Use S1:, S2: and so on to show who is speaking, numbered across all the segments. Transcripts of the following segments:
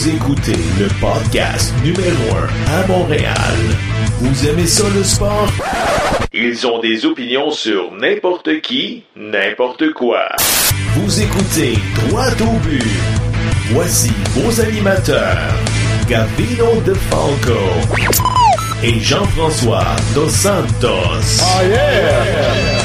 S1: Vous écoutez le podcast numéro 1 à Montréal. Vous aimez ça le sport? Ils ont des opinions sur n'importe qui, n'importe quoi. Vous écoutez Droit au but. Voici vos animateurs, Gavino De Falco et Jean-François Dos Santos.
S2: Oh yeah!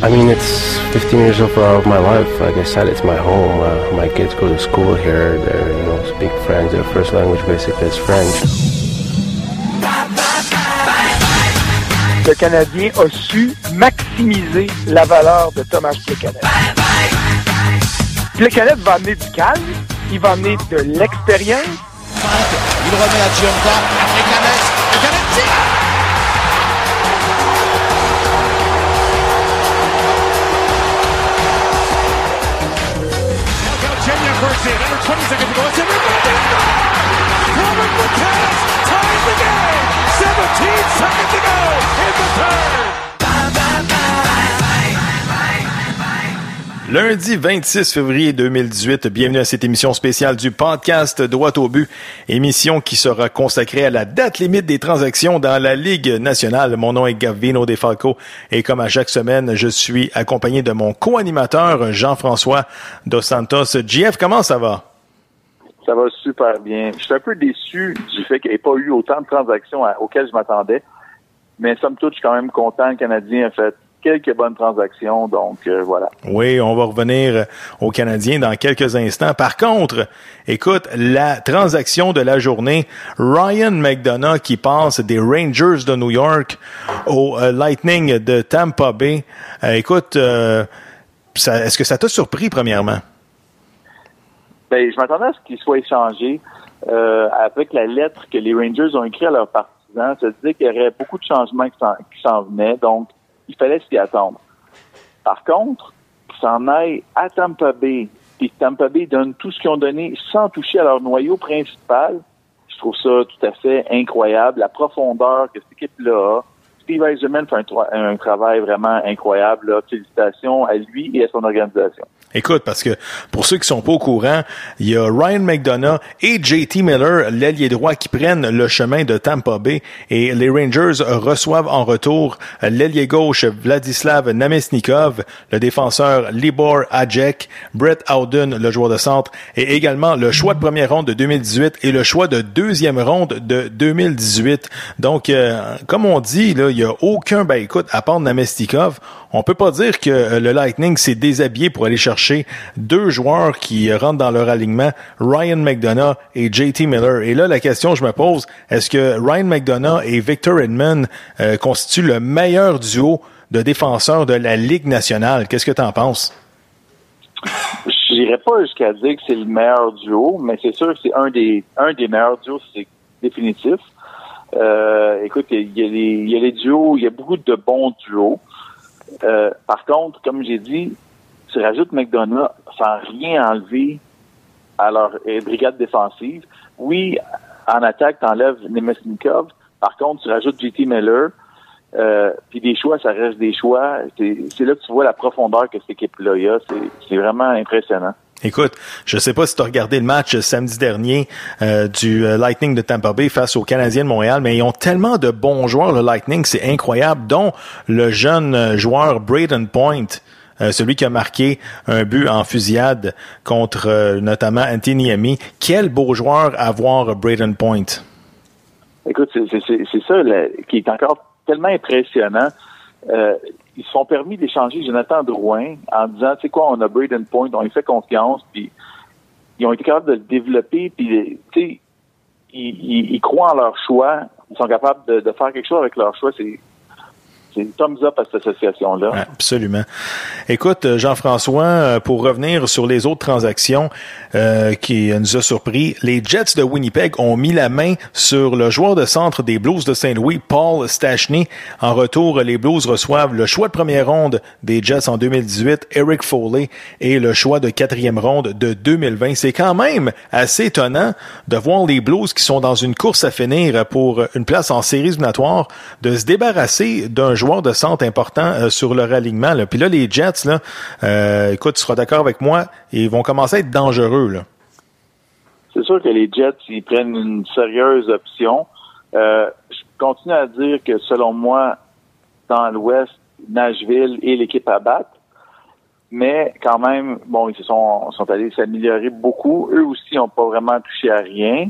S3: I mean, it's 15 years of, uh, of my life. Like I said, it's my home. Uh, my kids go to school here. They're, you know, speak French. Their first language basically is French.
S2: Le Canadien a su maximiser la valeur de Thomas Plekanec. Plekanec va amener du calme, il va amener de l'expérience.
S4: Il remet à Giunta, Plekanec, Plekanec
S5: Under 20 seconds to go. It's Robert ties the game. 17 seconds to go in the third.
S6: Lundi 26 février 2018, bienvenue à cette émission spéciale du podcast Droit au but, émission qui sera consacrée à la date limite des transactions dans la Ligue nationale. Mon nom est Gavino De Falco et comme à chaque semaine, je suis accompagné de mon co-animateur Jean-François Dos Santos. JF, comment ça va?
S7: Ça va super bien. Je suis un peu déçu du fait qu'il n'y ait pas eu autant de transactions auxquelles je m'attendais, mais somme toute, je suis quand même content. Le Canadien a fait quelques bonnes transactions. Donc euh, voilà.
S6: Oui, on va revenir aux Canadiens dans quelques instants. Par contre, écoute, la transaction de la journée, Ryan McDonough qui passe des Rangers de New York au euh, Lightning de Tampa Bay. Euh, écoute, est-ce que ça t'a surpris premièrement?
S7: Ben, je m'attendais à ce qu'il soit échangé avec la lettre que les Rangers ont écrite à leurs partisans. Ça disait qu'il y aurait beaucoup de changements qui s'en venaient. Donc, il fallait s'y attendre. Par contre, s'en aillent à Tampa Bay, et Tampa Bay donne tout ce qu'ils ont donné sans toucher à leur noyau principal, je trouve ça tout à fait incroyable. La profondeur que cette équipe-là a. Steve Eisenman fait un, travail vraiment incroyable. Félicitations à lui et à son organisation.
S6: Écoute, parce que pour ceux qui sont pas au courant, il y a Ryan McDonough et JT Miller, l'ailier droit, qui prennent le chemin de Tampa Bay et les Rangers reçoivent en retour l'ailier gauche Vladislav Namesnikov, le défenseur Libor Ajek, Brett Howden, le joueur de centre, et également le choix de première ronde de 2018 et le choix de deuxième ronde de 2018. Donc, euh, comme on dit, il y a aucun, ben écoute, à part Namesnikov, on peut pas dire que euh, le Lightning s'est déshabillé pour aller chercher deux joueurs qui rentrent dans leur alignement, Ryan McDonough et JT Miller. Et là, la question que je me pose, est-ce que Ryan McDonough et Victor Edmond euh, constituent le meilleur duo de défenseurs de la Ligue nationale? Qu'est-ce que tu en penses?
S7: Je n'irais pas jusqu'à dire que c'est le meilleur duo, mais c'est sûr que c'est un des, un des meilleurs duos, c'est définitif. Euh, écoute, il y, a il y a les duos, il y a beaucoup de bons duos. Euh, par contre, comme j'ai dit, tu rajoutes McDonough sans rien enlever à leur euh, brigade défensive. Oui, en attaque, tu enlèves Nemesnikov. Par contre, tu rajoutes JT Miller. Euh, puis des choix, ça reste des choix. C'est là que tu vois la profondeur que cette équipe-là a. C'est vraiment impressionnant.
S6: Écoute, je sais pas si tu as regardé le match samedi dernier euh, du euh, Lightning de Tampa Bay face aux Canadiens de Montréal, mais ils ont tellement de bons joueurs, le Lightning, c'est incroyable, dont le jeune euh, joueur Braden Point. celui qui a marqué un but en fusillade contre notamment Anthony Amy. Quel beau joueur avoir Braden Point.
S7: Écoute, c'est ça qui est encore tellement impressionnant ils se sont permis d'échanger Jonathan Drouin en disant, tu sais quoi, on a Braden Point, on lui fait confiance, puis ils ont été capables de le développer, puis tu sais, ils, ils, croient en leur choix, ils sont capables de, de faire quelque chose avec leur choix. C'est c'est une thumbs up à cette association-là.
S6: absolument. Écoute, euh, Jean-François, euh, pour revenir sur les autres transactions euh, qui nous a surpris, les Jets de Winnipeg ont mis la main sur le joueur de centre des Blues de Saint-Louis, Paul Stachny. En retour, les Blues reçoivent le choix de première ronde des Jets en 2018, Eric Foley, et le choix de quatrième ronde de 2020. C'est quand même assez étonnant de voir les Blues qui sont dans une course à finir pour une place en séries éliminatoires de se débarrasser d'un joueur de centre importants sur leur alignement. Puis là, les Jets, là, écoute, tu seras d'accord avec moi, ils vont commencer à être dangereux.
S7: C'est sûr que les Jets, ils prennent une sérieuse option. je continue à dire que selon moi, dans l'Ouest, Nashville est l'équipe à battre. Mais quand même, bon, ils se sont, sont allés s'améliorer beaucoup. Eux aussi n'ont pas vraiment touché à rien.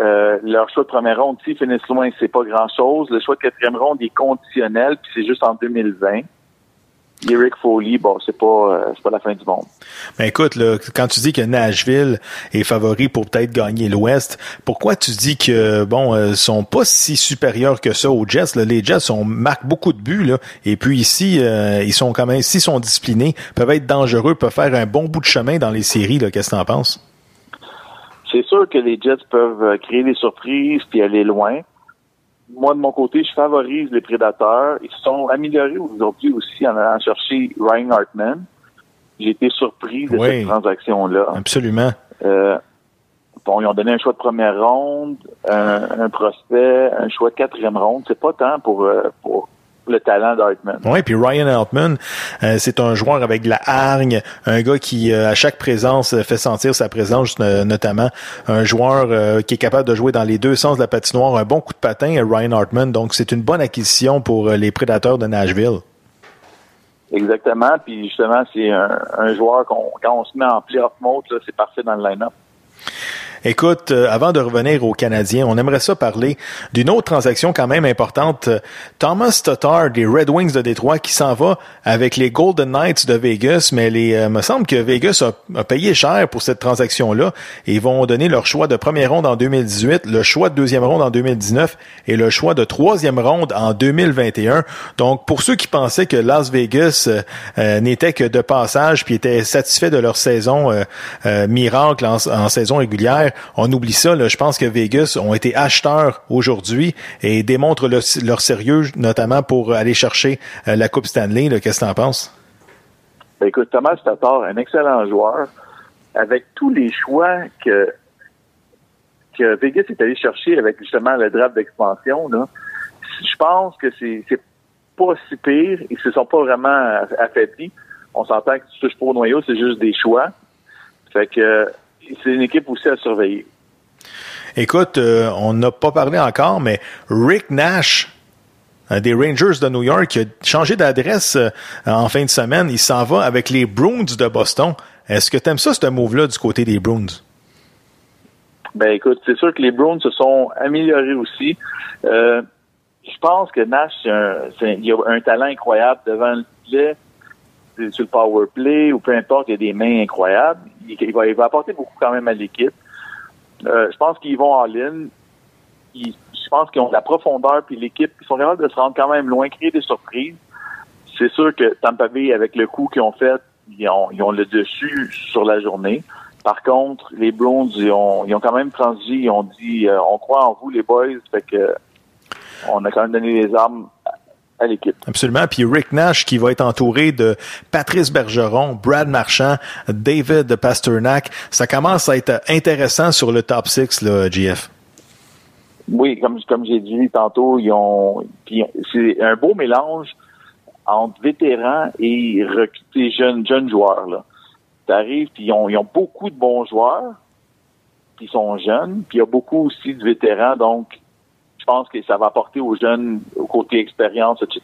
S7: Euh, leur choix de première ronde, s'ils finissent loin, c'est pas grand-chose. Le choix de quatrième ronde est conditionnel, puis c'est juste en 2020. Eric Foley, bon, c'est pas, euh, c'est pas la fin du monde.
S6: Ben écoute, là, quand tu dis que Nashville est favori pour peut-être gagner l'Ouest, pourquoi tu dis que bon, euh, sont pas si supérieurs que ça aux Jets? Là? Les Jets ont marquent beaucoup de buts là, et puis ici, euh, ils sont quand même, s'ils sont disciplinés, peuvent être dangereux, peuvent faire un bon bout de chemin dans les séries. Là, qu'est-ce que t'en penses?
S7: C'est sûr que les Jets peuvent euh, créer des surprises puis aller loin moi, de mon côté, je favorise les prédateurs. Ils se sont améliorés aujourd'hui aussi en allant chercher Ryan Hartman. J'ai été surpris de cette transaction-là.
S6: Absolument.
S7: Euh, bon, ils ont donné un choix de première ronde, un, prospect, un choix de quatrième ronde. C'est pas tant pour, euh, pour le talent d'Hartman.
S6: Oui, puis Ryan Altman, euh, c'est un joueur avec de la hargne, un gars qui, euh, à chaque présence, fait sentir sa présence, euh, notamment un joueur qui est capable de jouer dans les deux sens de la patinoire, un bon coup de patin, Ryan Hartman. Donc, c'est une bonne acquisition pour les prédateurs de Nashville.
S7: Exactement, puis justement, c'est un, joueur qu'on, quand on se met en playoff mode, c'est parfait dans le line-up.
S6: Écoute, euh, avant de revenir aux Canadiens, on aimerait ça parler d'une autre transaction quand même importante. Thomas Tatar des Red Wings de Détroit qui s'en va avec les Golden Knights de Vegas, mais les, euh, me semble que Vegas a, payé cher pour cette transaction-là. Ils vont donner leur choix de première ronde en 2018, le choix de deuxième ronde en 2019 et le choix de troisième ronde en 2021. Donc, pour ceux qui pensaient que Las Vegas euh, n'était que de passage puis étaient satisfaits de leur saison miracle en saison régulière, on oublie ça. je pense que Vegas ont été acheteurs aujourd'hui et démontrent leur sérieux, notamment pour aller chercher euh, la Coupe Stanley. Qu'est-ce que tu en penses?
S7: Ben, écoute, Thomas Tatar, un excellent joueur, avec tous les choix que, que Vegas est allé chercher avec justement le draft d'expansion, je pense que c'est pas si pire. Ils se sont pas vraiment affaiblis. On s'entend que tu touches pas au noyau, c'est juste des choix. Fait que c'est une équipe aussi à surveiller.
S6: Écoute, euh, on n'a pas parlé encore, mais Rick Nash, des Rangers de New York, a changé d'adresse euh, en fin de semaine. Il s'en va avec les Bruins de Boston. Est-ce que tu aimes ça, ce move-là, du côté des Bruins?
S7: Ben écoute, c'est sûr que les Bruins se sont améliorés aussi. Euh, je pense que Nash, il a un talent incroyable devant le filet, sur le power play ou peu importe, il a des mains incroyables il, va, apporter beaucoup quand même à l'équipe. Euh, je pense qu'ils vont en ligne. je pense qu'ils ont la profondeur, puis l'équipe, ils sont capables de se rendre quand même loin, créer des surprises. C'est sûr que Tampa Bay, avec le coup qu'ils ont fait, ils ont, le dessus sur la journée. Par contre, les Browns, ils ont, ils ont quand même transigé, ils ont dit euh, on croit en vous les boys, fait que on a quand même donné les armes à l'équipe.
S6: Absolument. Puis Rick Nash qui va être entouré de Patrice Bergeron, Brad Marchand, David Pasternak. Ça commence à être intéressant sur le top 6, là, GF.
S7: Oui, comme, comme j'ai dit tantôt, ils ont c'est un beau mélange entre vétérans et recrutés jeunes, jeunes joueurs. Là. T'arrives, puis ils ont, ils ont beaucoup de bons joueurs, qui sont jeunes, puis il y a beaucoup aussi de vétérans, donc pense que ça va apporter aux jeunes, au côté expérience, etc.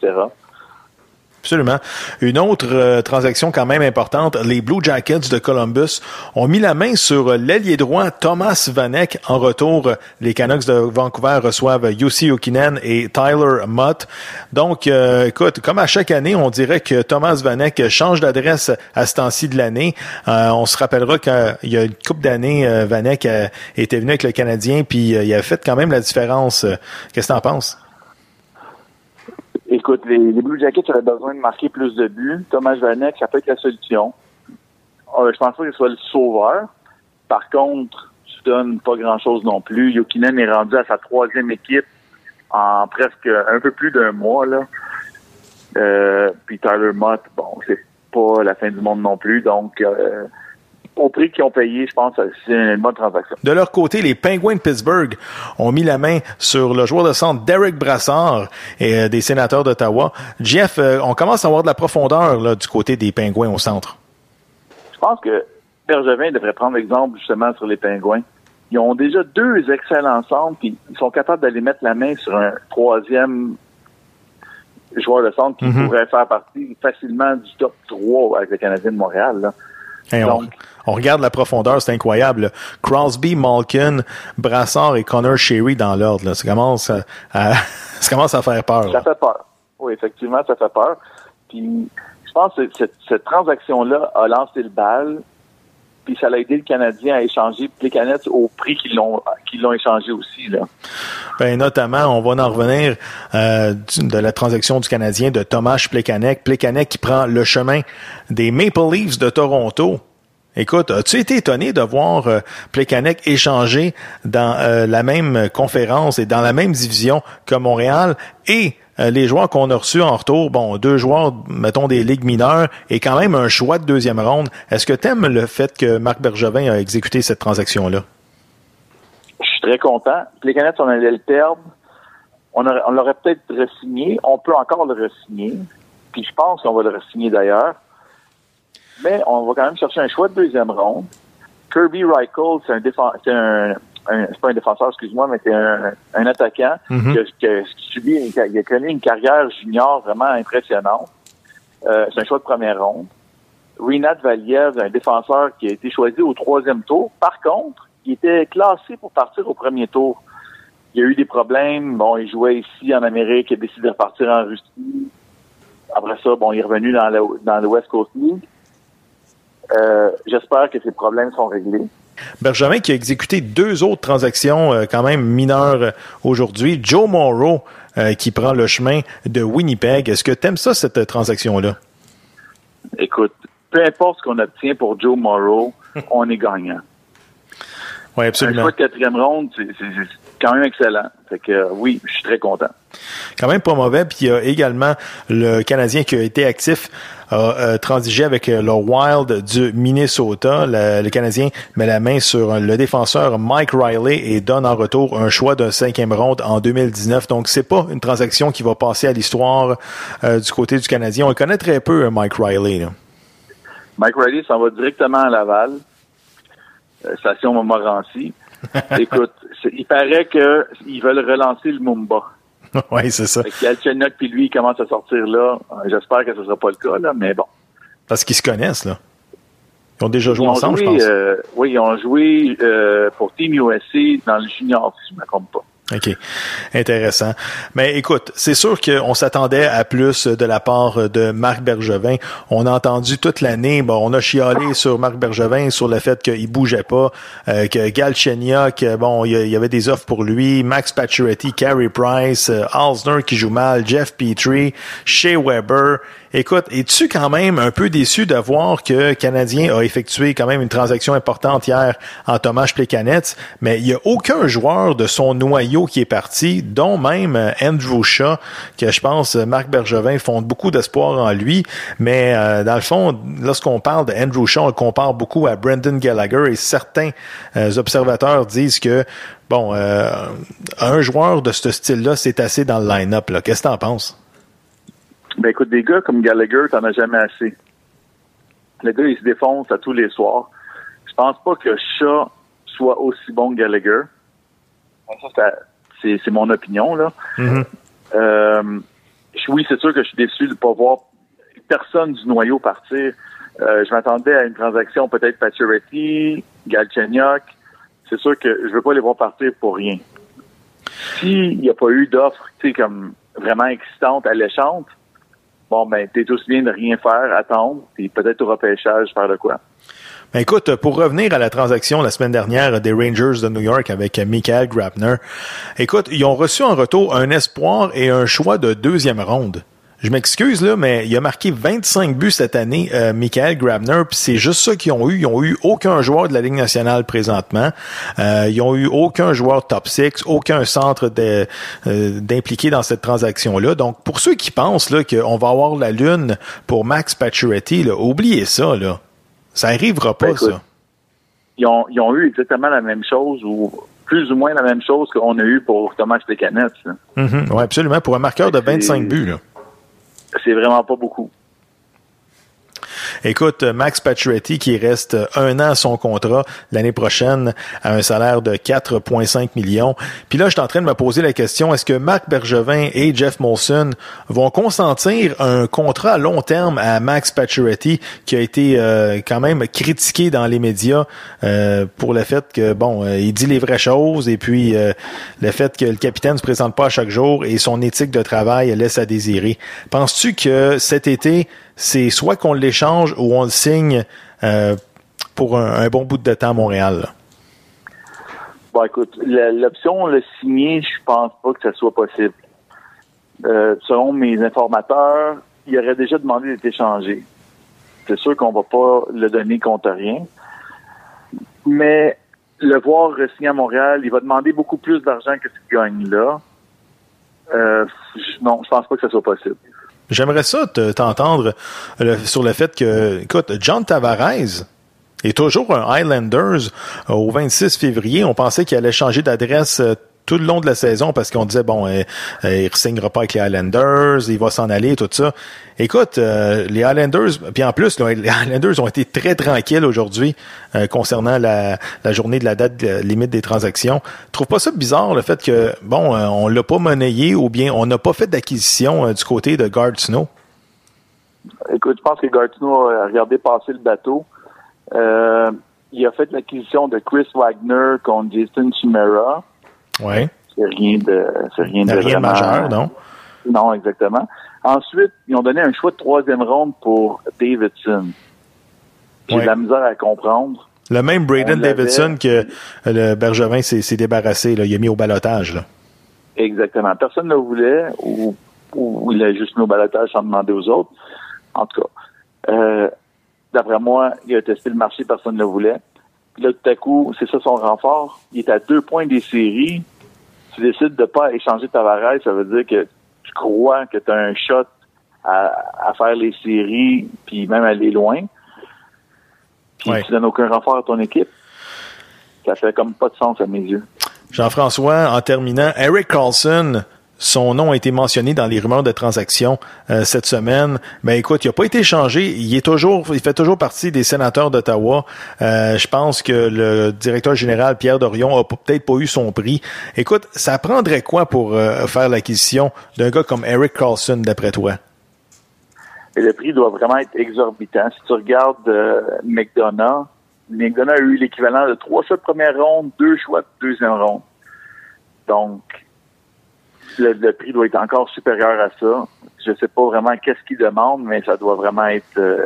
S6: Absolument. Une autre euh, transaction quand même importante, les Blue Jackets de Columbus ont mis la main sur l'ailier droit Thomas Vanek. En retour, les Canucks de Vancouver reçoivent Yossi Okinen et Tyler Mott. Donc, euh, écoute, comme à chaque année, on dirait que Thomas Vanek change d'adresse à ce temps-ci de l'année. Euh, on se rappellera qu'il y a une couple d'années, Vanek était venu avec le Canadien, puis il a fait quand même la différence. Qu'est-ce que tu en penses?
S7: Écoute, les, Blue Jackets avaient besoin de marquer plus de buts. Thomas Vanek, ça peut être la solution. Euh, je pense pas qu'il soit le sauveur. Par contre, tu donnes pas grand-chose non plus. Yokinen est rendu à sa troisième équipe en presque un peu plus d'un mois. Là. Euh, puis Tyler Mott, bon, c'est pas la fin du monde non plus. Donc, euh, au prix qu'ils ont payé, je pense que c'est une bonne transaction.
S6: De leur côté, les Penguins de Pittsburgh ont mis la main sur le joueur de centre Derek Brassard et euh, des sénateurs d'Ottawa. Jeff, euh, on commence à avoir de la profondeur là, du côté des Penguins au centre.
S7: Je pense que Bergevin devrait prendre exemple justement sur les Penguins. Ils ont déjà deux excellents centres, puis ils sont capables d'aller mettre la main sur un troisième joueur de centre qui
S6: Mhm.
S7: pourrait faire partie facilement du top 3 avec le Canadien de Montréal. Là.
S6: Hey, on,
S7: Donc-
S6: on regarde la profondeur, c'est incroyable. Crosby, Malkin, Brassard et Connor Sherry dans l'ordre. là. Ça commence à, à- ça commence à faire peur.
S7: Ça fait peur. Oui, effectivement, ça fait peur. Puis, je pense que cette, cette transaction-là a lancé le bal, puis ça a aidé le Canadien à échanger les canettes au prix qu'ils l'ont qu'ils l'ont échangé aussi. Là.
S6: Ben, notamment, on va en revenir euh, de la transaction du Canadien de Tomas Plekanec. Plekanec qui prend le chemin des Maple Leafs de Toronto. Écoute, as-tu été étonné de voir euh, Plekanec échanger dans euh, la même conférence et dans la même division que Montréal et euh, les joueurs qu'on a reçus en retour, bon, deux joueurs, mettons, des ligues mineures et quand même un choix de deuxième ronde. Est-ce que tu aimes le fait que Marc Bergevin a exécuté cette transaction-là?
S7: Je suis très content. Canettes, on allait le perdre. On, on l'aurait peut-être re-signé. On peut encore le re-signer. Puis je pense qu'on va le re-signer d'ailleurs. Mais on va quand même chercher un choix de deuxième ronde. Kirby Reichel, c'est un défenseur, c'est un, un- c'est pas un défenseur, excuse-moi, mais c'est un, un attaquant
S6: Mhm.
S7: qui, a, qui a subi, une- qui a connu une carrière junior vraiment impressionnante. Euh, c'est un choix de première ronde. Rinat Valiev, un défenseur qui a été choisi au troisième tour. Par contre, il était classé pour partir au premier tour. Il y a eu des problèmes. Bon, il jouait ici en Amérique, il a décidé de repartir en Russie. Après ça, bon, il est revenu dans le, dans le West Coast League. Euh, J'espère que ces problèmes sont réglés.
S6: Bergevin qui a exécuté deux autres transactions euh, quand même mineures euh, aujourd'hui. Joe Morrow euh, qui prend le chemin de Winnipeg. Est-ce que tu aimes ça, cette transaction-là?
S7: Écoute, peu importe ce qu'on obtient pour Joe Morrow, on est gagnant.
S6: Oui,
S7: Un
S6: absolument.
S7: choix de quatrième ronde, quand même excellent. Fait que euh, oui, je suis très content.
S6: Quand même pas mauvais. Puis il y a également le Canadien qui a été actif, a euh, transigé avec euh, le Wild du Minnesota. Le, le Canadien met la main sur le défenseur Mike Riley et donne en retour un choix d'un cinquième ronde en 2019. Donc c'est pas une transaction qui va passer à l'histoire euh, du côté du Canadien. On le connaît très peu, Mike Riley. là.
S7: Mike Riley s'en va directement à Laval, euh, station Montmorency. Écoute, il paraît qu'ils veulent relancer le Mumba.
S6: oui, c'est ça.
S7: Galchenyuk puis lui, il commence à sortir là. J'espère que ce sera pas le cas, là, mais bon.
S6: Parce qu'ils se connaissent, là. Ils ont déjà joué
S7: Ils ont
S6: ensemble,
S7: joué,
S6: je pense.
S7: euh, oui, ils ont joué euh, pour Team USA dans le junior, si je ne me trompe pas.
S6: OK. Intéressant. Mais écoute, c'est sûr qu'on s'attendait à plus de la part de Marc Bergevin. On a entendu toute l'année, bon, on a chialé sur Marc Bergevin, sur le fait qu'il bougeait pas, euh, que bon, il y, a- il y avait des offres pour lui, Max Pacioretty, Carey Price, euh, Alsner qui joue mal, Jeff Petrie, Shea Weber. Écoute, es-tu quand même un peu déçu de voir que Canadien a effectué quand même une transaction importante hier en Thomas Plekanec, mais il n'y a aucun joueur de son noyau qui est parti, dont même euh, Andrew Shaw, que je pense euh, Marc Bergevin fonde beaucoup d'espoir en lui, mais euh, dans le fond, lorsqu'on parle de Andrew Shaw, on le compare beaucoup à Brendan Gallagher et certains euh, observateurs disent que bon, un joueur de ce style-là, c'est assez dans le line-up. Qu'est-ce que t'en penses?
S7: Ben écoute, des gars comme Gallagher, t'en as jamais assez. Le gars, il se défonce à tous les soirs. Je pense pas que Shaw soit aussi bon que Gallagher. Ça, c'est- mon opinion, là.
S6: Mhm.
S7: Euh, oui, c'est sûr que je suis déçu de ne pas voir personne du noyau partir. Euh, je m'attendais à une transaction peut-être Pacioretty, Galchenyuk. C'est sûr que je veux pas les voir partir pour rien. S'il n'y a pas eu d'offre, tu sais, comme vraiment excitante, alléchante, bon, ben, t'es aussi bien de rien faire, attendre, puis peut-être au repêchage, faire de quoi.
S6: Ben écoute, pour revenir à la transaction la semaine dernière des Rangers de New York avec Michael Grabner, écoute, ils ont reçu en retour un espoir et un choix de deuxième ronde. Je m'excuse là, mais il a marqué 25 buts cette année, euh, Michael Grabner, puis c'est juste ça qu'ils ont eu. Ils ont eu aucun joueur de la Ligue nationale présentement. Euh, ils ont eu aucun joueur top 6, aucun centre euh, d'impliqué dans cette transaction-là. Donc, pour ceux qui pensent là qu'on va avoir la lune pour Max Pacioretty, là, oubliez ça là. Ça arrivera pas,
S7: Ben, écoute,
S6: ça.
S7: ils ont, ils ont eu exactement la même chose ou plus ou moins la même chose qu'on a eu pour Thomas Plekanec.
S6: Mm Oui, absolument. Pour un marqueur de 25 buts. Là.
S7: C'est vraiment pas beaucoup.
S6: Écoute, Max Pacioretty qui reste un an à son contrat l'année prochaine à un salaire de 4,5 millions. Puis là, je suis en train de me poser la question, est-ce que Marc Bergevin et Jeff Molson vont consentir un contrat à long terme à Max Pacioretty qui a été euh, quand même critiqué dans les médias euh, pour le fait que, bon, euh, il dit les vraies choses et puis le fait que le capitaine ne se présente pas à chaque jour et son éthique de travail laisse à désirer. Penses-tu que cet été, c'est soit qu'on l'échange ou on le signe euh, pour un, bon bout de temps à Montréal.
S7: Bon, écoute, l'option le signer, je pense pas que ça soit possible. Euh, selon mes informateurs, il aurait déjà demandé d'être échangé. C'est sûr qu'on va pas le donner contre rien. Mais le voir signer à Montréal, il va demander beaucoup plus d'argent que ce qu'il gagne là. Euh, non, je pense pas que ça soit possible.
S6: J'aimerais ça t'entendre sur le fait que, écoute, John Tavares est toujours un Highlanders au 26 février. On pensait qu'il allait changer d'adresse euh, tout le long de la saison parce qu'on disait bon euh, euh, il ne signera pas avec les Highlanders, il va s'en aller tout ça. Écoute, euh, les Highlanders, puis en plus les Highlanders ont été très tranquilles aujourd'hui concernant la, journée de la date limite des transactions. Trouve pas ça bizarre le fait que bon on l'a pas monnayé ou bien on n'a pas fait d'acquisition du côté de Guard Snow?
S7: Écoute, je pense que Snow a regardé passer le bateau. il a fait l'acquisition de Chris Wagner contre Jason Chimera.
S6: Oui.
S7: C'est rien de, c'est rien de
S6: rien majeur, non?
S7: Non, exactement. Ensuite, ils ont donné un choix de troisième ronde pour Davidson. J'ai de la misère à comprendre.
S6: Le même Braden Davidson que le Bergevin s'est débarrassé, là, il a mis au balotage.
S7: Exactement. Personne ne le voulait ou, ou, il a juste mis au balotage sans demander aux autres. En tout cas, euh, d'après moi, il a testé le marché, personne ne le voulait. Puis là, tout à coup, c'est ça son renfort. Il est à deux points des séries. Tu décides de ne pas échanger Tavares, ça veut dire que tu crois que tu as un shot à, faire les séries, puis même aller loin. Puis tu donnes aucun renfort à ton équipe. Ça fait comme pas de sens à mes yeux.
S6: Jean-François, en terminant, Eric Carlson, son nom a été mentionné dans les rumeurs de transactions euh, cette semaine. Mais ben, écoute, il n'a pas été changé. Il est toujours, il fait toujours partie des sénateurs d'Ottawa. Euh, je pense que le directeur général Pierre Dorion a peut-être pas eu son prix. Écoute, ça prendrait quoi pour euh, faire l'acquisition d'un gars comme Eric Carlson, d'après toi?
S7: Et le prix doit vraiment être exorbitant. Si tu regardes McDonough, McDonough a eu l'équivalent de trois choix de première ronde, deux choix de deuxième ronde. Donc, le, prix doit être encore supérieur à ça. Je sais pas vraiment qu'est-ce qu'il demande, mais ça doit vraiment être euh,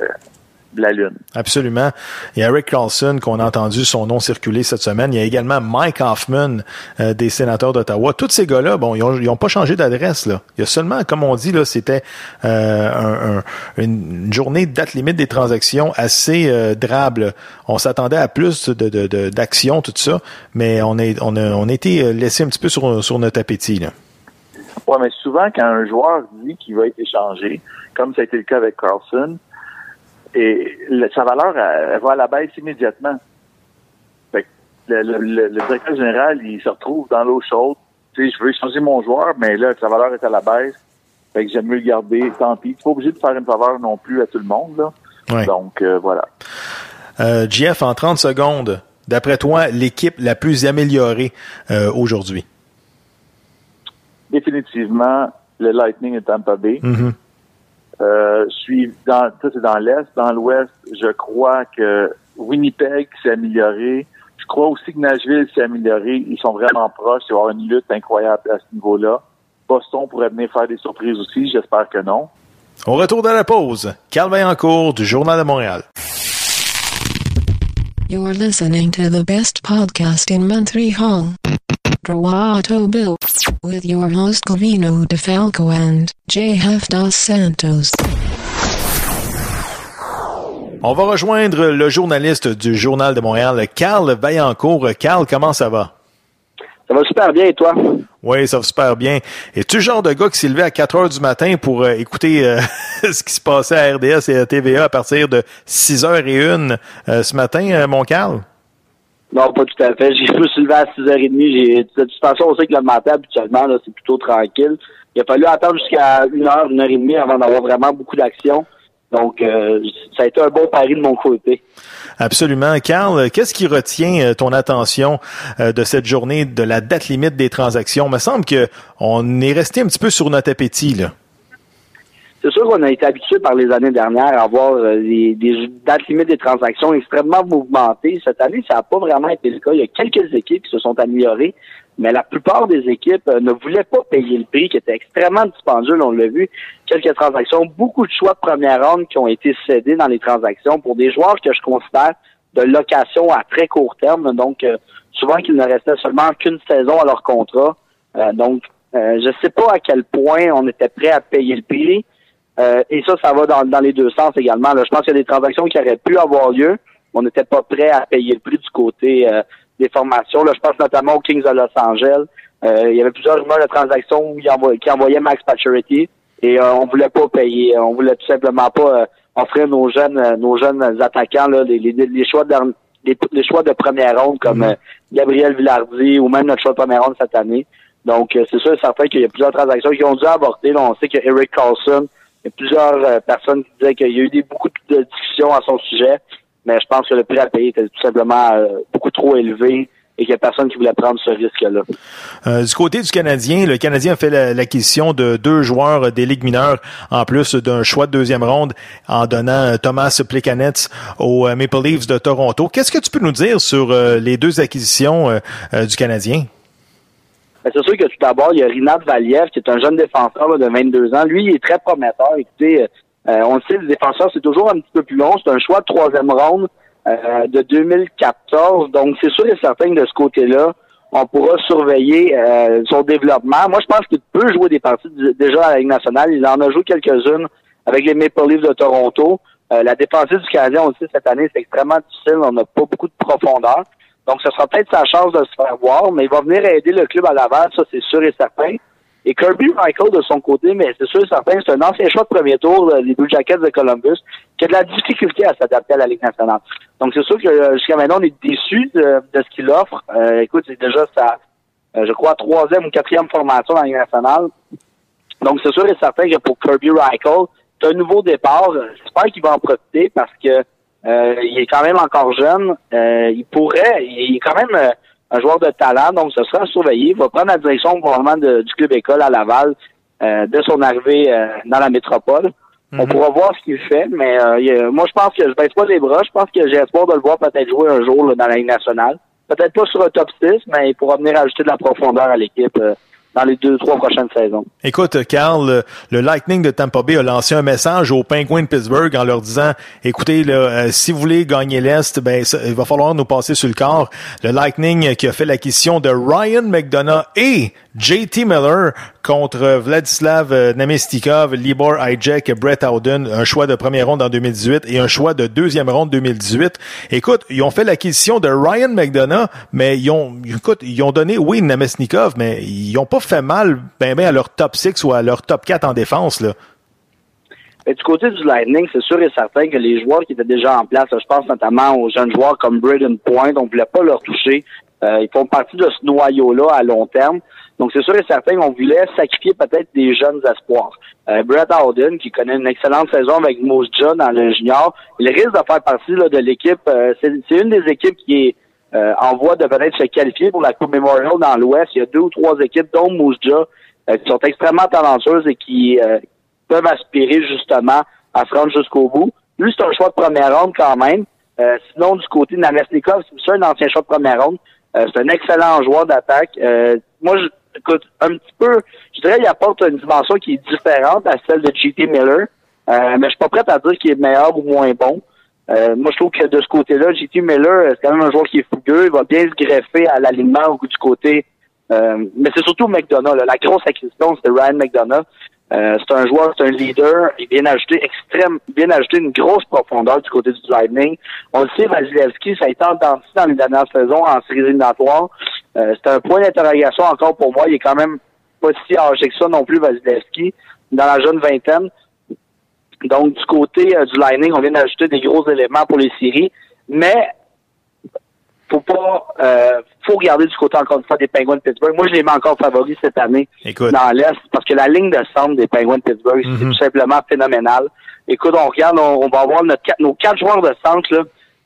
S7: de la lune.
S6: Absolument. Il y a Eric Carlson qu'on a entendu son nom circuler cette semaine. Il y a également Mike Hoffman euh, des sénateurs d'Ottawa. Tous ces gars-là, bon, ils ont, pas changé d'adresse là. Il y a seulement, comme on dit là, c'était euh, une journée de date limite des transactions assez drable. On s'attendait à plus de d'actions, tout ça, mais on est on a, on a été laissé un petit peu sur, sur notre appétit là.
S7: Oui, mais souvent, quand un joueur dit qu'il va être échangé, comme ça a été le cas avec Carlson, et sa valeur, elle, va à la baisse immédiatement. Fait le, directeur général, il se retrouve dans l'eau chaude. Tu sais, je veux échanger mon joueur, mais là, sa valeur est à la baisse. Fait que j'aime mieux le garder, tant pis. Tu pas obligé de faire une faveur non plus à tout le monde, là. Donc, euh, voilà.
S6: Euh, Jeff, en 30 secondes, d'après toi, l'équipe la plus améliorée euh, aujourd'hui?
S7: Définitivement le Lightning et Tampa Bay. Euh, je suis dans, ça c'est dans l'Est. Dans l'Ouest, je crois que Winnipeg s'est amélioré. Je crois aussi que Nashville s'est amélioré. Ils sont vraiment proches. Il va y avoir une lutte incroyable à ce niveau-là. Boston pourrait venir faire des surprises aussi. J'espère que non.
S6: Au retour de la pause, Carl Vaillancourt du Journal de Montréal.
S8: You're listening to the best podcast in Montreal. Bill with your host Covino DeFalco and JF Dos Santos.
S6: On va rejoindre le journaliste du Journal de Montréal, Carl Vaillancourt. Carl, comment ça va?
S9: Ça va super bien et toi?
S6: Oui, ça va super bien. Es-tu le genre de gars qui s'est levé à 4 heures du matin pour euh, écouter euh, ce qui se passait à RDS et à TVA à partir de 6 h et 1 euh, ce matin, mon Carl?
S9: Non, pas tout à fait. J'ai pu se lever à 6h30. J'ai, de toute façon, on sait que le matin, habituellement, là, c'est plutôt tranquille. Il a fallu attendre jusqu'à une heure, une heure et demie avant d'avoir vraiment beaucoup d'action. Donc, euh, ça a été un bon pari de mon côté.
S6: Absolument. Carl, qu'est-ce qui retient euh, ton attention euh, de cette journée de la date limite des transactions? Il me semble qu'on est resté un petit peu sur notre appétit, là.
S9: C'est sûr qu'on a été habitué par les années dernières à avoir des, dates limites des transactions extrêmement mouvementées. Cette année, ça n'a pas vraiment été le cas. Il y a quelques équipes qui se sont améliorées, mais la plupart des équipes euh, ne voulaient pas payer le prix, qui était extrêmement dispendieux, on l'a vu. Quelques transactions, beaucoup de choix de première ronde qui ont été cédés dans les transactions pour des joueurs que je considère de location à très court terme, donc euh, souvent qu'il ne restait seulement qu'une saison à leur contrat. Euh, donc, je ne sais pas à quel point on était prêt à payer le prix. Et ça, ça va dans, les deux sens également. je pense qu'il y a des transactions qui auraient pu avoir lieu. On n'était pas prêt à payer le prix du côté des formations. Là, je pense notamment aux Kings de Los Angeles. Euh, il y avait plusieurs rumeurs de transactions où qui envoyaient Max Pacioretty et euh, on voulait pas payer. On voulait tout simplement pas euh, offrir nos jeunes nos jeunes attaquants là, les, les, choix de les, choix de première ronde comme mm-hmm. Gabriel Villardi ou même notre choix de première ronde cette année. Donc c'est sûr et certain qu'il y a plusieurs transactions qui ont dû aborder. Là, on sait que Eric Carlson, il y a plusieurs personnes qui disaient qu'il y a eu des, beaucoup de discussions à son sujet mais je pense que le prix à payer était tout simplement euh, beaucoup trop élevé et qu'il n'y a personne qui voulait prendre ce risque-là.
S6: Euh, du côté du Canadien, le Canadien a fait l'acquisition de deux joueurs des ligues mineures en plus d'un choix de deuxième ronde en donnant euh, Thomas Plekanec aux Maple Leafs de Toronto. Qu'est-ce que tu peux nous dire sur les deux acquisitions du Canadien?
S9: Ben, c'est sûr que tout d'abord, il y a Rinat Valiev, qui est un jeune défenseur de 22 ans. Lui, il est très prometteur. Écoutez, euh, on le sait, le défenseur, c'est toujours un petit peu plus long. C'est un choix de troisième ronde euh, de 2014. Donc, c'est sûr et certain que de ce côté-là, on pourra surveiller euh, son développement. Moi, je pense qu'il peut jouer des parties déjà à la Ligue nationale. Il en a joué quelques-unes avec les Maple Leafs de Toronto. la défensive du Canadien, on le sait, cette année, c'est extrêmement difficile. On n'a pas beaucoup de profondeur. Donc, ce sera peut-être sa chance de se faire voir, mais il va venir aider le club à Laval, ça, c'est sûr et certain. Et Kirby Michael, de son côté, mais c'est sûr certain, c'est un ancien choix de premier tour des Blue Jackets de Columbus qui a de la difficulté à s'adapter à la Ligue nationale. Donc c'est sûr que euh, jusqu'à maintenant, on est déçu de, ce qu'il offre. Euh, écoute, c'est déjà sa, euh, je crois, troisième ou quatrième formation dans la Ligue nationale. Donc c'est sûr et certain que pour Kirby Michael, c'est un nouveau départ. J'espère qu'il va en profiter parce que il est quand même encore jeune. il pourrait, il est quand même un joueur de talent, donc ce sera à surveiller. Il va prendre la direction probablement du club école à Laval euh, de son arrivée euh, dans la métropole. On mhm. pourra voir ce qu'il fait, mais euh, moi je pense que je baisse pas les bras. Je pense que j'ai espoir de le voir peut-être jouer un jour dans la Ligue nationale. Peut-être pas sur un top 6, mais il pourra venir ajouter de la profondeur à l'équipe dans les deux, trois prochaines saisons.
S6: Écoute, Carl, le, Lightning de Tampa Bay a lancé un message aux Penguins de Pittsburgh en leur disant, écoutez, là, si vous voulez gagner l'Est, ben, il va falloir nous passer sur le corps. Le Lightning qui a fait l'acquisition de Ryan McDonough et JT Miller contre Vladislav Namestikov, Libor Ijek, Brett Howden, un choix de première ronde en 2018 et un choix de deuxième ronde 2018. Écoute, ils ont fait l'acquisition de Ryan McDonough, mais ils ont, écoute, ils ont donné, oui, Namestnikov, mais ils ont pas fait mal, ben, ben, à leur top 6 ou à leur top 4 en défense, là.
S9: Du côté du Lightning, c'est sûr et certain que les joueurs qui étaient déjà en place, je pense notamment aux jeunes joueurs comme Braden Point, on voulait pas leur toucher. Euh, ils font partie de ce noyau-là à long terme. Donc, c'est sûr et certain qu'on voulait sacrifier peut-être des jeunes espoirs. Euh, Brett Howden, qui connaît une excellente saison avec Moose John dans le junior, il risque de faire partie de l'équipe. Euh, c'est une des équipes qui est euh, en voie de peut-être se qualifier pour la Coupe Memorial dans l'Ouest. Il y a deux ou trois équipes, dont Moose John, qui sont extrêmement talentueuses et qui peuvent aspirer justement à se rendre jusqu'au bout. Lui, c'est un choix de première ronde quand même. sinon, du côté de Namestnikov, c'est un ancien choix de première ronde. c'est un excellent joueur d'attaque. moi, je, écoute, un petit peu, je dirais, il apporte une dimension qui est différente à celle de JT Miller. Euh, mais je suis pas prêt à dire qu'il est meilleur ou moins bon. Euh, moi, je trouve que de ce côté-là, JT Miller, c'est quand même un joueur qui est fougueux. Il va bien se greffer à l'alignement du côté. Euh, mais c'est surtout McDonough. La grosse acquisition, c'est Ryan McDonough. Euh, c'est un joueur, c'est un leader. Il vient ajouter extrême, bien ajouter une grosse profondeur du côté du Lightning. On le sait, Vasilevski, ça a été entendu dans les dernières saisons en séries éliminatoires. Euh, c'est un point d'interrogation encore pour moi. Il est quand même pas si âgé que ça non plus, Vasilevski, dans la jeune vingtaine. Donc, du côté euh, du Lightning, on vient d'ajouter des gros éléments pour les séries. Mais faut pas, euh, faut regarder du côté encore une fois des Penguins de Pittsburgh. Moi, je les mets encore favoris cette année
S6: Écoute.
S9: dans l'Est parce que la ligne de centre des Penguins de Pittsburgh, c'est
S6: Mhm.
S9: tout simplement phénoménal. Écoute, on regarde, on, on va avoir notre, nos quatre joueurs de centre, là.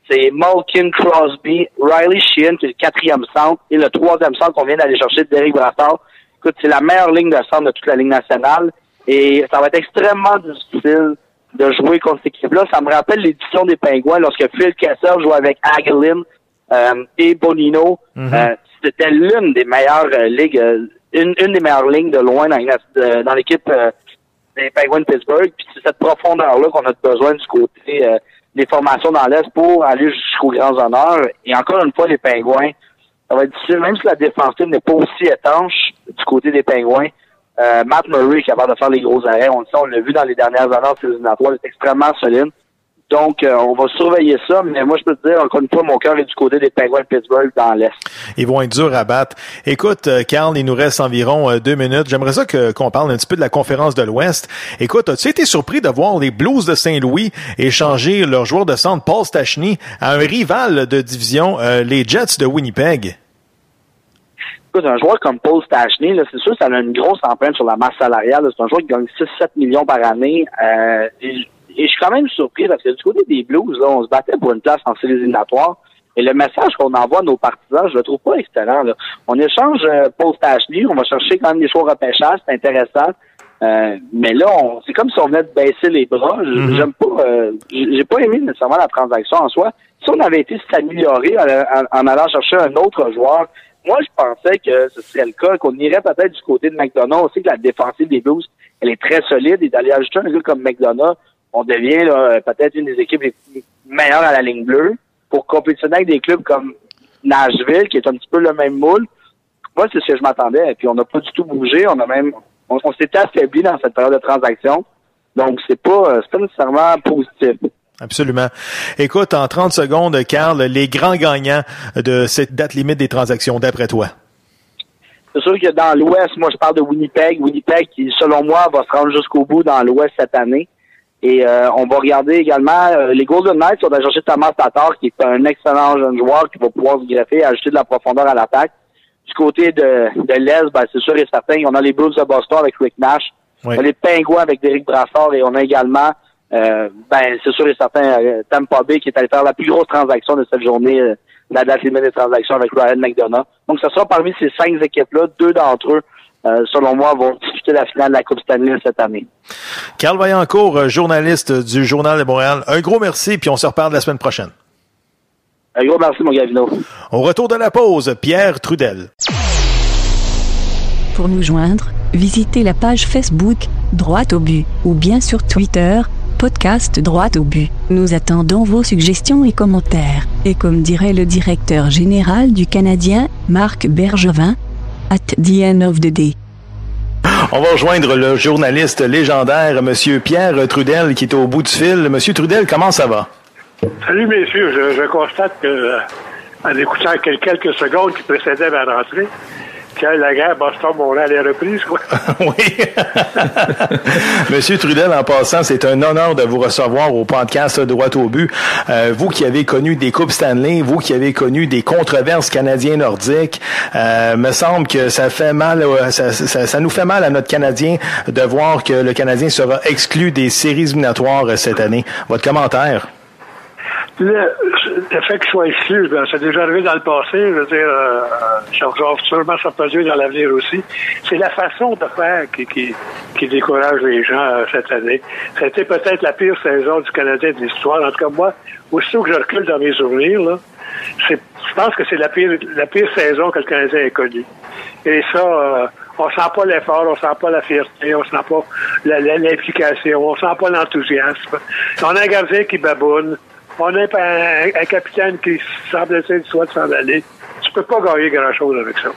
S9: C'est Malkin Crosby, Riley Sheehan, qui est le quatrième centre, et le troisième centre qu'on vient d'aller chercher, Derek Brassard. Écoute, c'est la meilleure ligne de centre de toute la Ligue nationale. Et ça va être extrêmement difficile de jouer contre cette équipe-là. Ça me rappelle l'édition des Pingouins lorsque Phil Kessel jouait avec Hagelin euh, et Bonino.
S6: Mhm.
S9: Euh, C'était l'une des meilleures euh, ligues, euh, une, une des meilleures lignes de loin dans, l'équipe euh, des Penguins de Pittsburgh. Puis c'est cette profondeur-là qu'on a besoin du côté euh, des formations dans l'Est pour aller jusqu'aux grands honneurs. Et encore une fois, les Penguins, ça va être difficile, même si la défensive n'est pas aussi étanche du côté des Penguins. Euh, Matt Murray est capable de faire les gros arrêts. On le sait, on l'a vu dans les dernières années éliminatoires, il est extrêmement solide. Donc, euh, on va surveiller ça, mais moi, je peux te dire, encore une fois, mon cœur est du côté des Penguins de Pittsburgh dans l'Est.
S6: Ils vont être durs à battre. Écoute, euh, Carl, il nous reste environ euh, deux minutes. J'aimerais ça que- qu'on parle un petit peu de la conférence de l'Ouest. Écoute, as-tu été surpris de voir les Blues de Saint-Louis échanger leur joueur de centre, Paul Stachny, à un rival de division, euh, les Jets de Winnipeg?
S9: Écoute, un joueur comme Paul Stachny, là, c'est sûr ça a une grosse empreinte sur la masse salariale. C'est un joueur qui gagne 6-7 millions par année. Euh, et, et je suis quand même surpris parce que du côté des Blues, là, on se battait pour une place en séries éliminatoires. Et le message qu'on envoie à nos partisans, je le trouve pas excellent. Là. On échange euh, Paul Stachny, on va chercher quand même des choix repêchage, c'est intéressant. Euh, mais là, c'est comme si on venait de baisser les bras.
S6: Mhm.
S9: J'aime pas, euh, j'ai j'ai pas aimé nécessairement la transaction en soi. Si on avait été s'améliorer en, en- en allant chercher un autre joueur, moi, je pensais que ce serait le cas, qu'on irait peut-être du côté de McDonough. On sait que la défensive des Blues, elle est très solide et d'aller ajouter un gars comme McDonough, on devient peut-être une des équipes les meilleures à la ligne bleue pour compétitionner avec des clubs comme Nashville, qui est un petit peu le même moule. Moi, c'est ce que je m'attendais. Et puis, on n'a pas du tout bougé. On a même, on, on s'était affaibli dans cette période de transaction. Donc, c'est pas, euh, c'est pas nécessairement positif.
S6: Absolument. Écoute, en 30 secondes, Carl, les grands gagnants de cette date limite des transactions, d'après toi?
S9: C'est sûr que dans l'Ouest, moi, je parle de Winnipeg. Winnipeg, qui, selon moi, va se rendre jusqu'au bout dans l'Ouest cette année. Et euh, on va regarder également euh, les Golden Knights. On a cherché Thomas Tatar, qui est un excellent jeune joueur qui va pouvoir se greffer ajouter de la profondeur à l'attaque. Du côté de, de l'Est, ben, c'est sûr et certain, on a les Blues de Boston avec Rick Nash.
S6: Oui.
S9: On a les Pingouins avec Derek Brassard et on a également, euh, ben, c'est sûr et certain, euh, Tampa Bay qui est allé faire la plus grosse transaction de cette journée, euh, la date limite des transactions avec Ryan McDonough. Donc, ce sera parmi ces cinq équipes-là, deux d'entre eux, euh, selon moi, vont disputer la finale de la Coupe Stanley cette année.
S6: Carl Vaillancourt, euh, journaliste du Journal de Montréal, un gros merci, puis on se reparle la semaine prochaine.
S9: Un gros merci, mon Gavino.
S6: Au retour de la pause, Pierre Trudel.
S10: Pour nous joindre, visitez la page Facebook Droite au but ou bien sur Twitter podcast Droite au but. Nous attendons vos suggestions et commentaires. Et comme dirait le directeur général du Canadien, Marc Bergevin, at the end of the day.
S6: On va rejoindre le journaliste légendaire, Monsieur Pierre Trudel, qui est au bout du fil. Monsieur Trudel, comment ça va?
S11: Salut messieurs, je, je constate que euh, en écoutant quel- quelques secondes qui précédaient ma rentrée, la guerre Boston-Montréal est reprise, quoi.
S6: oui. Monsieur Trudel, en passant, c'est un honneur de vous recevoir au podcast Droit au but. Euh, vous qui avez connu des Coupes Stanley, vous qui avez connu des controverses canadiens nordiques, euh, me semble que ça fait mal, euh, ça, ça- ça nous fait mal à notre Canadien de voir que le Canadien sera exclu des séries éliminatoires cette année. Votre commentaire?
S11: Le, le fait qu'il soit exclu, ben, c'est déjà arrivé dans le passé, je veux dire, euh, ça va sûrement se produire dans l'avenir aussi. C'est la façon de faire qui, qui, qui décourage les gens euh, cette année. C'était peut-être la pire saison du Canadien de l'histoire. En tout cas, moi, aussitôt que je recule dans mes souvenirs, là, je pense que c'est la pire, la pire saison que le Canadien ait connue. Et ça, euh, on sent pas l'effort, on sent pas la fierté, on sent pas l'implication, on sent pas l'enthousiasme. On a un gardien qui baboune, on a un, un capitaine qui semble essayer de soit de s'en aller. Tu peux pas gagner grand-chose avec ça.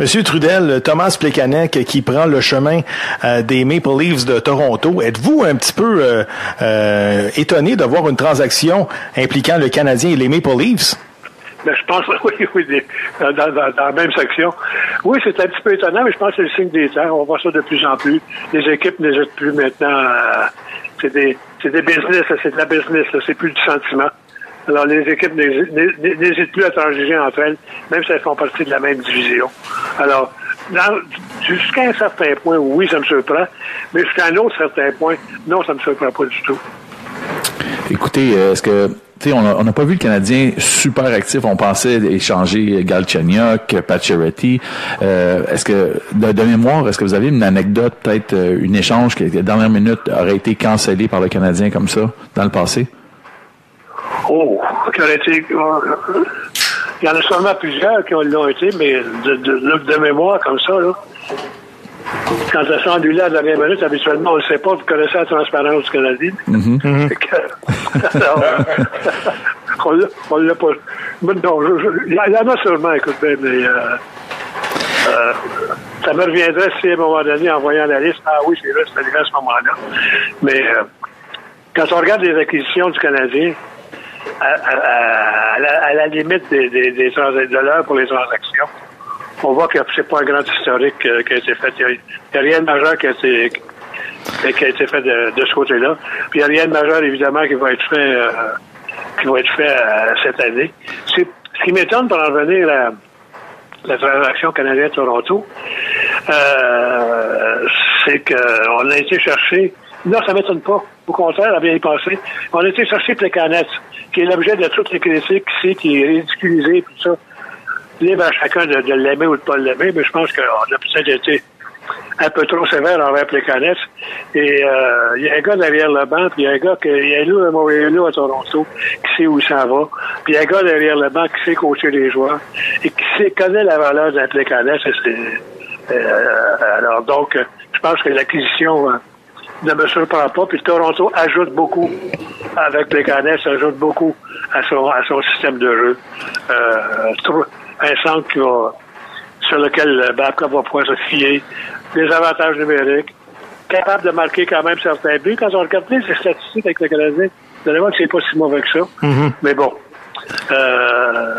S6: Monsieur Trudel, Thomas Plekanec qui prend le chemin euh, des Maple Leafs de Toronto, êtes-vous un petit peu euh, euh, étonné de voir une transaction impliquant le Canadien et les Maple Leafs?
S11: Mais je pense, oui, oui, dans- dans la même section. Oui, c'est un petit peu étonnant, mais je pense que c'est le signe des temps. On voit ça de plus en plus. Les équipes n'hésitent plus maintenant. à- c'est des, des business, c'est de la business, c'est plus du sentiment. Alors, les équipes n'hési- n'hé- n'hésitent plus à transiger entre elles, même si elles font partie de la même division. Alors, jusqu'à un certain point, oui, ça me surprend, mais jusqu'à un autre certain point, non, ça me surprend pas du tout.
S12: Écoutez, euh, est-ce que on n'a pas vu le Canadien super actif. On pensait échanger Galchenyuk, Pacioretty. Euh, est-ce que de, de mémoire, est-ce que vous avez une anecdote, peut-être euh, une échange qui, à la dernière minute, aurait été cancellé par le Canadien comme ça dans le passé?
S11: Oh, qui aurait été. euh, Il y en a seulement plusieurs qui ont- l'ont été, mais de, de, de- de mémoire comme ça, là. Quand ça s'est annulé à la dernière minute, habituellement, on ne le sait pas, vous connaissez la transparence du Canadien. Euh, on l'a- pas. Non, il y en a sûrement, écoute bien, mais. euh, euh, ça me reviendrait si, à un moment donné, en voyant la liste, ah oui, c'est vrai, c'est arrivé à ce moment-là. Mais euh, quand on regarde les acquisitions du Canadien, à, la, limite des, des, de l'heure pour les transactions, on voit que c'est pas un grand historique euh, qui a été fait. Il n'y a, rien de majeur qui a été, qui a été fait de, ce côté-là. Puis il n'y a rien de majeur, évidemment, qui va être fait, euh, qui être euh, cette année. Ce qui m'étonne pour en revenir à la transaction canadienne-Toronto, euh, c'est qu'on a été chercher. Non, ça m'étonne pas. Au contraire, à bien y penser. On a été chercher Plekanec, qui est l'objet de toutes les critiques ici, qui est ridiculisé, tout ça. Libre à chacun de, de l'aimer ou de pas l'aimer, mais je pense qu'on a peut-être été un peu trop sévère envers Plekanec. Et euh, il y a un gars derrière le banc, puis il y a un gars qui a Lou à Montréal, à Toronto, qui sait où il s'en va. Puis il y a un gars derrière le banc qui sait coacher les joueurs et qui sait, connaît la valeur d'un Plekanec. C'est- euh, alors donc, euh, je pense que l'acquisition euh, ne me surprend pas. Puis Toronto ajoute beaucoup avec Plekanec, ajoute beaucoup à son, à son système de jeu. Euh, un centre sur lequel Babcock va pouvoir se fier, des avantages numériques, capable de marquer quand même certains buts. Quand on regarde les statistiques avec le Canadien, vous allez voir que c'est pas si mauvais que ça. Mais bon, euh,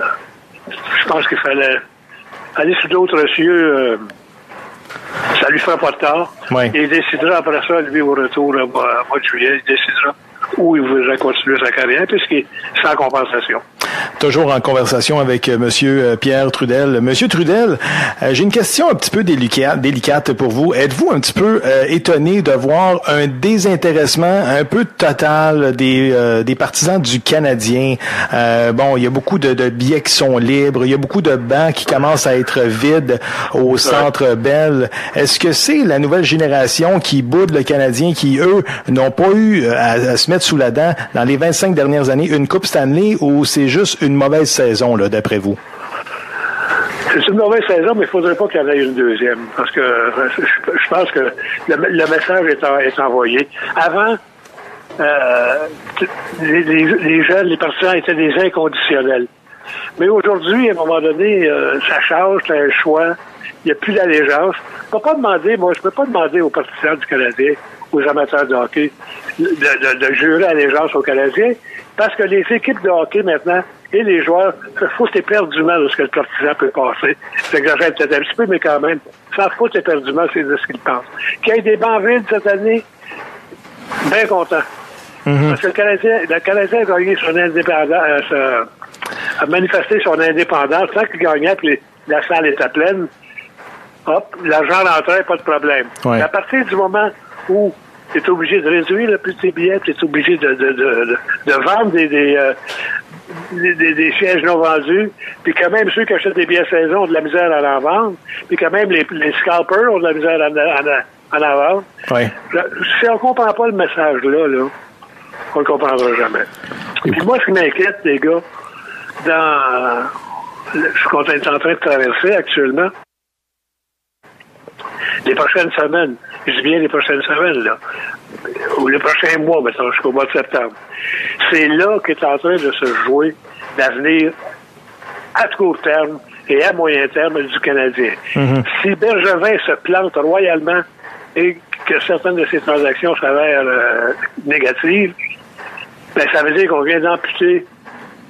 S11: je pense qu'il fallait aller sur d'autres cieux. euh, ça lui fera pas de tort.
S6: Ouais.
S11: Et il décidera après ça, lui, au retour, au mois de juillet, il décidera où il voudrait continuer sa carrière, puisqu'il est sans compensation.
S6: Toujours en conversation avec euh, Monsieur euh, Pierre Trudel. Monsieur Trudel, euh, j'ai une question un petit peu délicate, pour vous. Êtes-vous un petit peu euh, étonné de voir un désintéressement un peu total des, euh, des partisans du Canadien? Euh, bon, il y a beaucoup de, de billets qui sont libres, il y a beaucoup de bancs qui commencent à être vides au centre Bell. Est-ce que c'est la nouvelle génération qui boude le Canadien, qui, eux, n'ont pas eu à, à se mettre sous la dent dans les 25 dernières années une Coupe Stanley ou c'est juste une mauvaise saison, là, d'après vous?
S11: C'est une mauvaise saison, mais il ne faudrait pas qu'il y en ait une deuxième. Parce que euh, je, pense que le, message est, en- est envoyé. Avant, euh, les, les- les partisans étaient des inconditionnels. Mais aujourd'hui, à un moment donné, euh, ça change, c'est un choix. Il n'y a plus d'allégeance. Je ne peux pas demander, moi, je peux pas demander aux partisans du Canadien, aux amateurs de hockey, de, de- de jurer allégeance aux Canadiens, parce que les équipes de hockey maintenant et les joueurs se foutent éperdument de ce que le partisan peut passer. J'exagère peut-être un petit peu, mais quand même, s'en foutent éperdument, c'est de ce qu'ils pensent. Qu'il y ait des bancs vides cette année, bien content. Parce que le Canadien, le Canadien a gagné son indépendance, euh, a manifesté son indépendance tant qu'il gagnait, puis la salle était pleine. Hop, l'argent rentrait, pas de problème.
S6: Ouais.
S11: À partir du moment où tu es obligé de réduire le prix de tes billets, tu es obligé de, de, de, vendre des, des, euh, des, des- des sièges non vendus, puis quand même ceux qui achètent des billets saison ont de la misère à en vendre, puis quand même les, les scalpers ont de la misère à, en- à, à en vendre.
S6: Oui.
S11: Si on comprend pas le message là, là, on le comprendra jamais. Puis moi, ce qui m'inquiète, les gars, dans ce qu'on est en train de traverser actuellement, les prochaines semaines, je dis bien les prochaines semaines, là, ou les prochains mois, mettons, jusqu'au mois de septembre, c'est là qu'est en train de se jouer l'avenir à court terme et à moyen terme du Canadien. Si Bergevin se plante royalement et que certaines de ses transactions s'avèrent euh, négatives, ben, ça veut dire qu'on vient d'amputer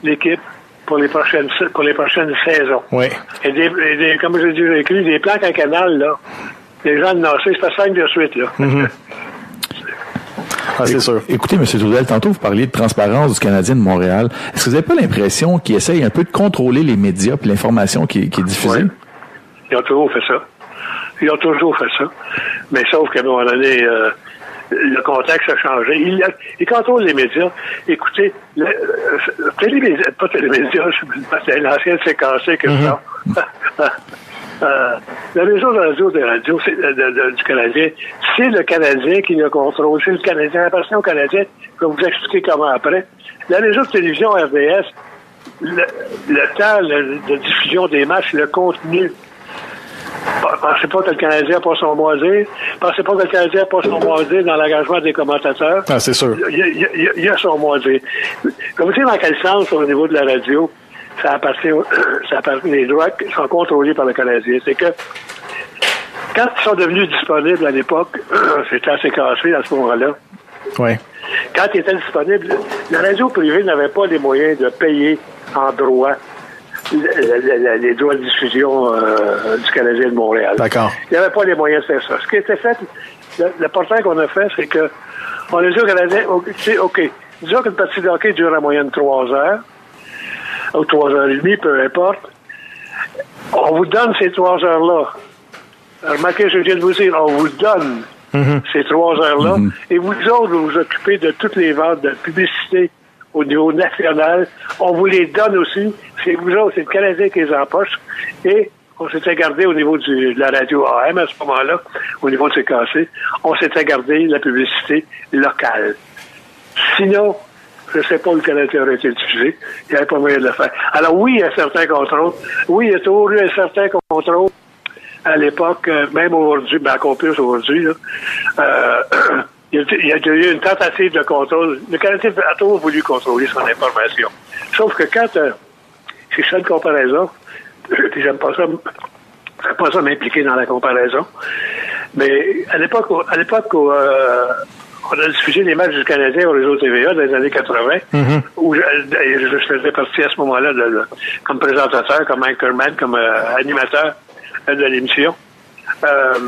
S11: l'équipe pour les prochaines pour les prochaines saisons.
S6: Oui.
S11: Et, des, et des- comme j'ai déjà écrit, des plans à canal, là, les gens de Nassé, c'est pas cinq de suite, là.
S6: Ah, c'est sûr.
S12: Écoutez, M. Trudel, tantôt vous parliez de transparence du Canadien de Montréal. Est-ce que vous n'avez pas l'impression qu'ils essayent un peu de contrôler les médias et l'information qui, qui, est diffusée?
S11: Ils ont toujours fait ça. Ils ont toujours fait ça. Mais sauf qu'à un moment donné, euh, le contexte a changé. Il, il contrôle les médias. Écoutez, le, euh, télémédias, pas télémédias, c'est l'ancienne séquencée que ça. Euh, le réseau de radio de, de, du Canadien, c'est le Canadien qui le contrôle. C'est le Canadien, la version canadienne. Je vais vous expliquer comment après. Le réseau de télévision RDS, le, le temps le, de diffusion des matchs, le contenu, Pensez pas que le Canadien n'a pas son dire. Pensez pas que le Canadien n'a pas son dire dans l'engagement des commentateurs.
S6: Ah, c'est sûr.
S11: Il y, a, il, il son dire. Comme vous savez dans quel sens, au niveau de la radio, ça appartient, ça appartient, les droits sont contrôlés par le Canadien. C'est que quand ils sont devenus disponibles à l'époque, c'était assez cassé à ce moment-là.
S6: Oui.
S11: Quand ils étaient disponibles, la radio privée n'avait pas les moyens de payer en droit les droits de diffusion euh, du Canadien de Montréal.
S6: D'accord.
S11: Il n'y avait pas les moyens de faire ça. Ce qui était fait, le, le portail qu'on a fait, c'est que on a dit au Canadien, OK, OK disons qu'une partie de hockey dure en moyenne trois heures, ou trois heures et demie, peu importe. On vous donne ces trois heures-là. Remarquez, je viens de vous dire, on vous donne -hmm. ces trois heures-là, -hmm. et vous autres, vous vous occupez de toutes les ventes de publicité au niveau national. On vous les donne aussi. C'est vous autres, c'est le Canadien qui les empoche. Et on s'était gardé au niveau du, de la radio AM à ce moment-là, au niveau de CKC, on s'était gardé la publicité locale. Sinon, je ne sais pas où le aurait été diffusé. Il n'y avait pas moyen de le faire. Alors oui, il y a certains contrôles. Oui, il y a toujours eu un certain contrôle à l'époque, même aujourd'hui, ben encore plus aujourd'hui. Euh, il y a eu une tentative de contrôle. Le Canadien a toujours voulu contrôler son information. Sauf que quand euh, c'est ça une comparaison, j'aime pas ça, j'aime pas ça m'impliquer dans la comparaison. Mais à l'époque, à l'époque où euh, on a diffusé les matchs du Canadien au réseau TVA dans les années 80, mm -hmm. où je, je, faisais partie à ce moment-là comme présentateur, comme anchorman, comme euh, animateur de l'émission. Euh,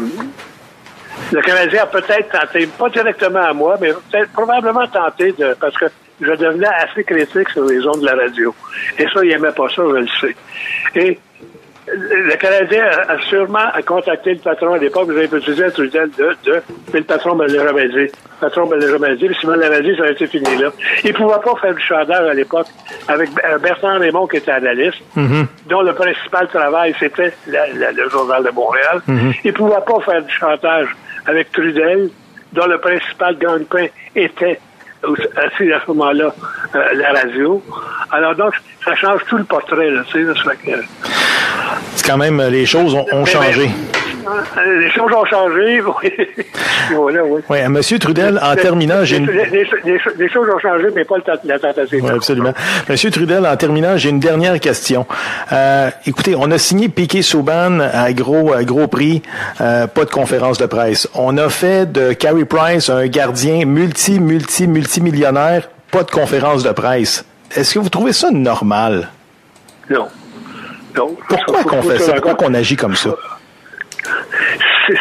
S11: le Canadien a peut-être tenté, pas directement à moi, mais peut-être probablement tenté de, parce que je devenais assez critique sur les ondes de la radio. Et ça, il n'aimait pas ça, je le sais. Et le Canadien a sûrement contacté le patron à l'époque, vous avez utilisé un Trudel de, de, mais le patron me l'a jamais dit. Le patron me l'a jamais dit, puis s'il me l'avait dit, ça aurait été fini là. Il ne pouvait pas faire du chantage à l'époque avec Bertrand Raymond qui était analyste, mm -hmm. dont le principal travail, c'était le Journal de Montréal. Mm -hmm. Il ne pouvait pas faire du chantage avec Trudel, dont le principal gagne-pain était assis à ce moment-là euh, la radio. Alors donc, ça change tout le portrait, là, tu sais, que...
S6: C'est quand même, les choses ont, ont
S11: mais,
S6: changé.
S11: Mais, les choses ont changé, oui. voilà, oui.
S6: Oui, Monsieur Trudel, en terminant, j'ai une...
S11: Les, choses ont changé, mais pas la tentative.
S6: Oui, absolument. Monsieur Trudel, en terminant, j'ai une dernière question. Euh, écoutez, on a signé Piquet Souban à gros, à gros prix, euh, pas de conférence de presse. On a fait de Carey Price un gardien multi, multi, multimillionnaire, pas de conférence de presse. Est-ce que vous trouvez ça normal?
S11: Non. Non.
S6: Pourquoi qu'on fait ça? Pourquoi qu'on agit comme ça?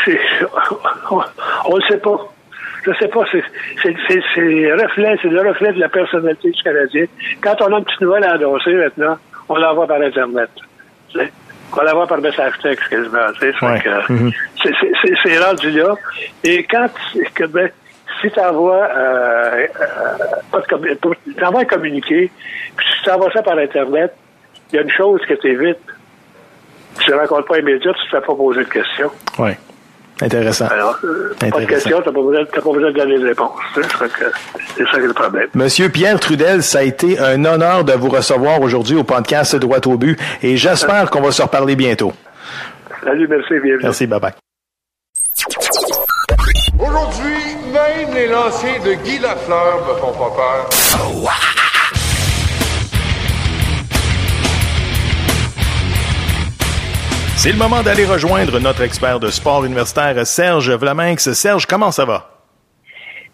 S11: C'est, on ne sait pas. Je sais pas, c'est, reflet, c'est le reflet de la personnalité du Canadien. Quand on a une petite nouvelle à annoncer maintenant, on l'envoie par Internet. T'sais? On l'envoie par message texte quasiment. Ouais. Mm -hmm. C'est rendu là. Et quand que, ben, si tu envoies euh, euh, un communiqué, puis si tu envoies ça par Internet, il y a une chose que tu évites. Tu ne rencontres pas immédiat, tu ne te fais pas poser de questions.
S6: Oui. Intéressant.
S11: Alors, euh, Intéressant. pas de questions, tu n'as pas, pas, besoin de donner des réponses. C'est ça qui est le problème.
S6: Monsieur Pierre Trudel, ça a été un honneur de vous recevoir aujourd'hui au podcast Droit au but et j'espère qu'on va se reparler bientôt.
S11: Salut, merci, bienvenue.
S6: Merci, bye bye.
S13: Aujourd'hui, même les lanciers de Guy Lafleur me font pas peur.
S6: C'est le moment d'aller rejoindre notre expert de sport universitaire, Serge Vlaminx. Serge, comment ça va?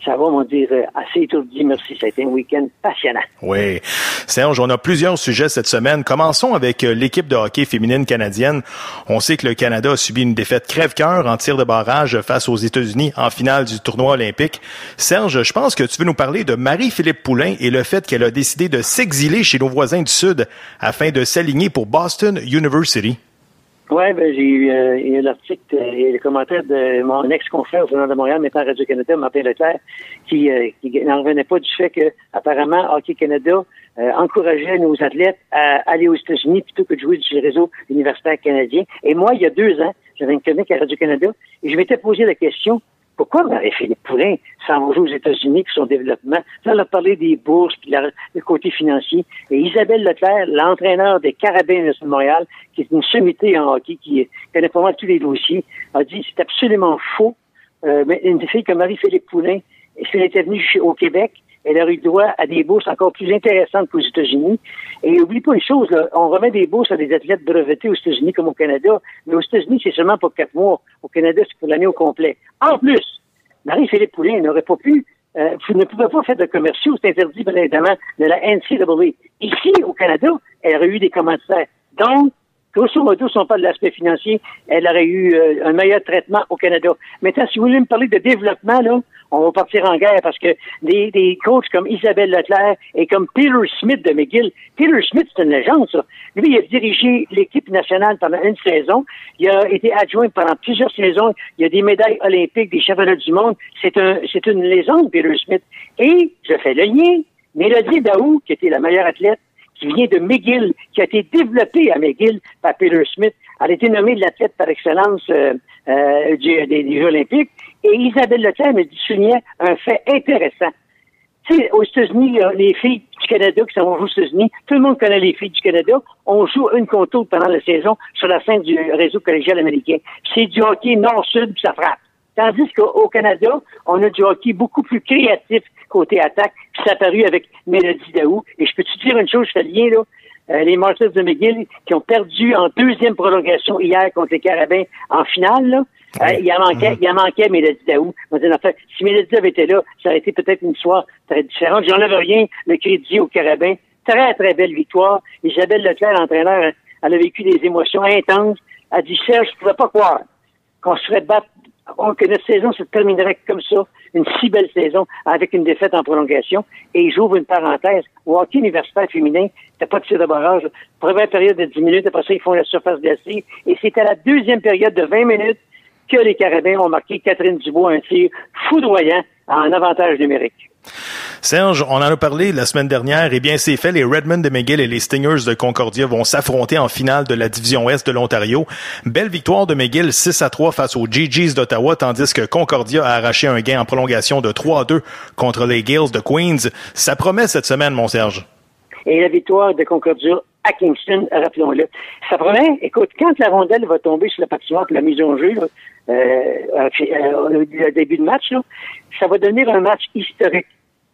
S14: Ça va, mon dire, assez étourdi, merci. Ça a été un week-end passionnant.
S6: Oui. Serge, on a plusieurs sujets cette semaine. Commençons avec euh, l'équipe de hockey féminine canadienne. On sait que le Canada a subi une défaite crève-cœur en tir de barrage face aux États-Unis en finale du tournoi olympique. Serge, je pense que tu veux nous parler de Marie-Philippe Poulain et le fait qu'elle a décidé de s'exiler chez nos voisins du Sud afin de s'aligner pour Boston University.
S14: Oui, ben, j'ai eu, euh, l'article euh, et le commentaire de mon ex-confrère au Journal de Montréal, maintenant Radio-Canada, Martin Leclerc, qui, euh, qui n'en revenait pas du fait que, apparemment, Hockey Canada euh, encourageait nos athlètes à aller aux États-Unis plutôt que de jouer le réseau universitaire canadien. Et moi, il y a deux ans, j'avais une chronique à Radio-Canada et je m'étais posé la question, pourquoi Marie-Philippe Poulin s'en va jouer aux États-Unis pour son développement? Ça, on a parlé des bourses puis le côté financier. Et Isabelle Leclerc, l'entraîneur des Carabins de Montréal, qui est une sommité en hockey, qui connaît pas mal tous les dossiers, a dit c'est absolument faux. Euh, une fille comme Marie-Philippe Poulin, si elle était venue au Québec, elle aurait eu droit à des bourses encore plus intéressantes qu'aux États-Unis. Et oublie pas une chose, on remet des bourses à des athlètes brevetés aux États-Unis comme au Canada, mais aux États-Unis, c'est seulement pour quatre mois. Au Canada, c'est pour l'année au complet. En plus, Marie-Philippe Poulin n'aurait pas pu, euh, ne pouvait pas faire de commerciaux, c'est interdit bien évidemment de la NCAA. Ici, au Canada, elle aurait eu des commentaires. Donc, grosso modo, si on parle de l'aspect financier, elle aurait eu euh, un meilleur traitement au Canada. Maintenant, si vous voulez me parler de développement, là, on va partir en guerre parce que des, des coachs comme Isabelle Leclerc et comme Peter Smith de McGill, Peter Smith, c'est une légende, ça. Lui, il a dirigé l'équipe nationale pendant une saison. Il a été adjoint pendant plusieurs saisons. Il a des médailles olympiques, des championnats du monde. C'est un, c'est une légende, Peter Smith. Et je fais le lien. Mélodie Daou, qui était la meilleure athlète, qui vient de McGill, qui a été développée à McGill par Peter Smith. Elle a été nommée l'athlète par excellence euh, euh, des, Jeux olympiques. Et Isabelle Leclerc me soulignait un fait intéressant. Tu sais, aux États-Unis, les filles du Canada qui sont aux États-Unis, tout le monde connaît les filles du Canada. On joue une contre l'autre pendant la saison sur la scène du réseau collégial américain. C'est du hockey nord-sud, ça frappe. Tandis qu'au Canada, on a du hockey beaucoup plus créatif côté attaque, puis ça a paru avec Mélodie Daou. Et je peux te dire une chose, je fais lien, là, euh, les Martyrs de McGill qui ont perdu en deuxième prolongation hier contre les Carabins en finale, là, euh, il en manquait, il en manquait Mélodie Daou. si Mélodie avait été là, ça aurait été peut-être une histoire très différente. J'enlève rien le crédit aux Carabins. Très, très belle victoire. Isabelle Leclerc, l'entraîneur, elle a vécu des émotions intenses. Elle a dit, Serge, je ne pouvais pas croire qu'on se ferait battre que notre saison se terminerait comme ça, une si belle saison, avec une défaite en prolongation. Et j'ouvre une parenthèse. Au hockey universitaire féminin, t'as pas de tir de barrage. Première période de 10 minutes, après ça, ils font la surface glacée. Et c'est à la deuxième période de 20 minutes que les Carabins ont marqué Catherine Dubois un tir foudroyant en avantage numérique.
S6: Serge, on en a parlé la semaine dernière. Eh bien, c'est fait. Les Redmond de McGill et les Stingers de Concordia vont s'affronter en finale de la division Ouest de l'Ontario. Belle victoire de McGill 6 à 3 face aux GGs d'Ottawa, tandis que Concordia a arraché un gain en prolongation de 3 à 2 contre les Gales de Queens. Ça promet cette semaine, mon Serge.
S14: Et la victoire de Concordia à Kingston, rappelons-le. Ça promet, écoute, quand la rondelle va tomber sur la patinoire pour la mise en jeu, euh, euh, au début de match, ça va devenir un match historique.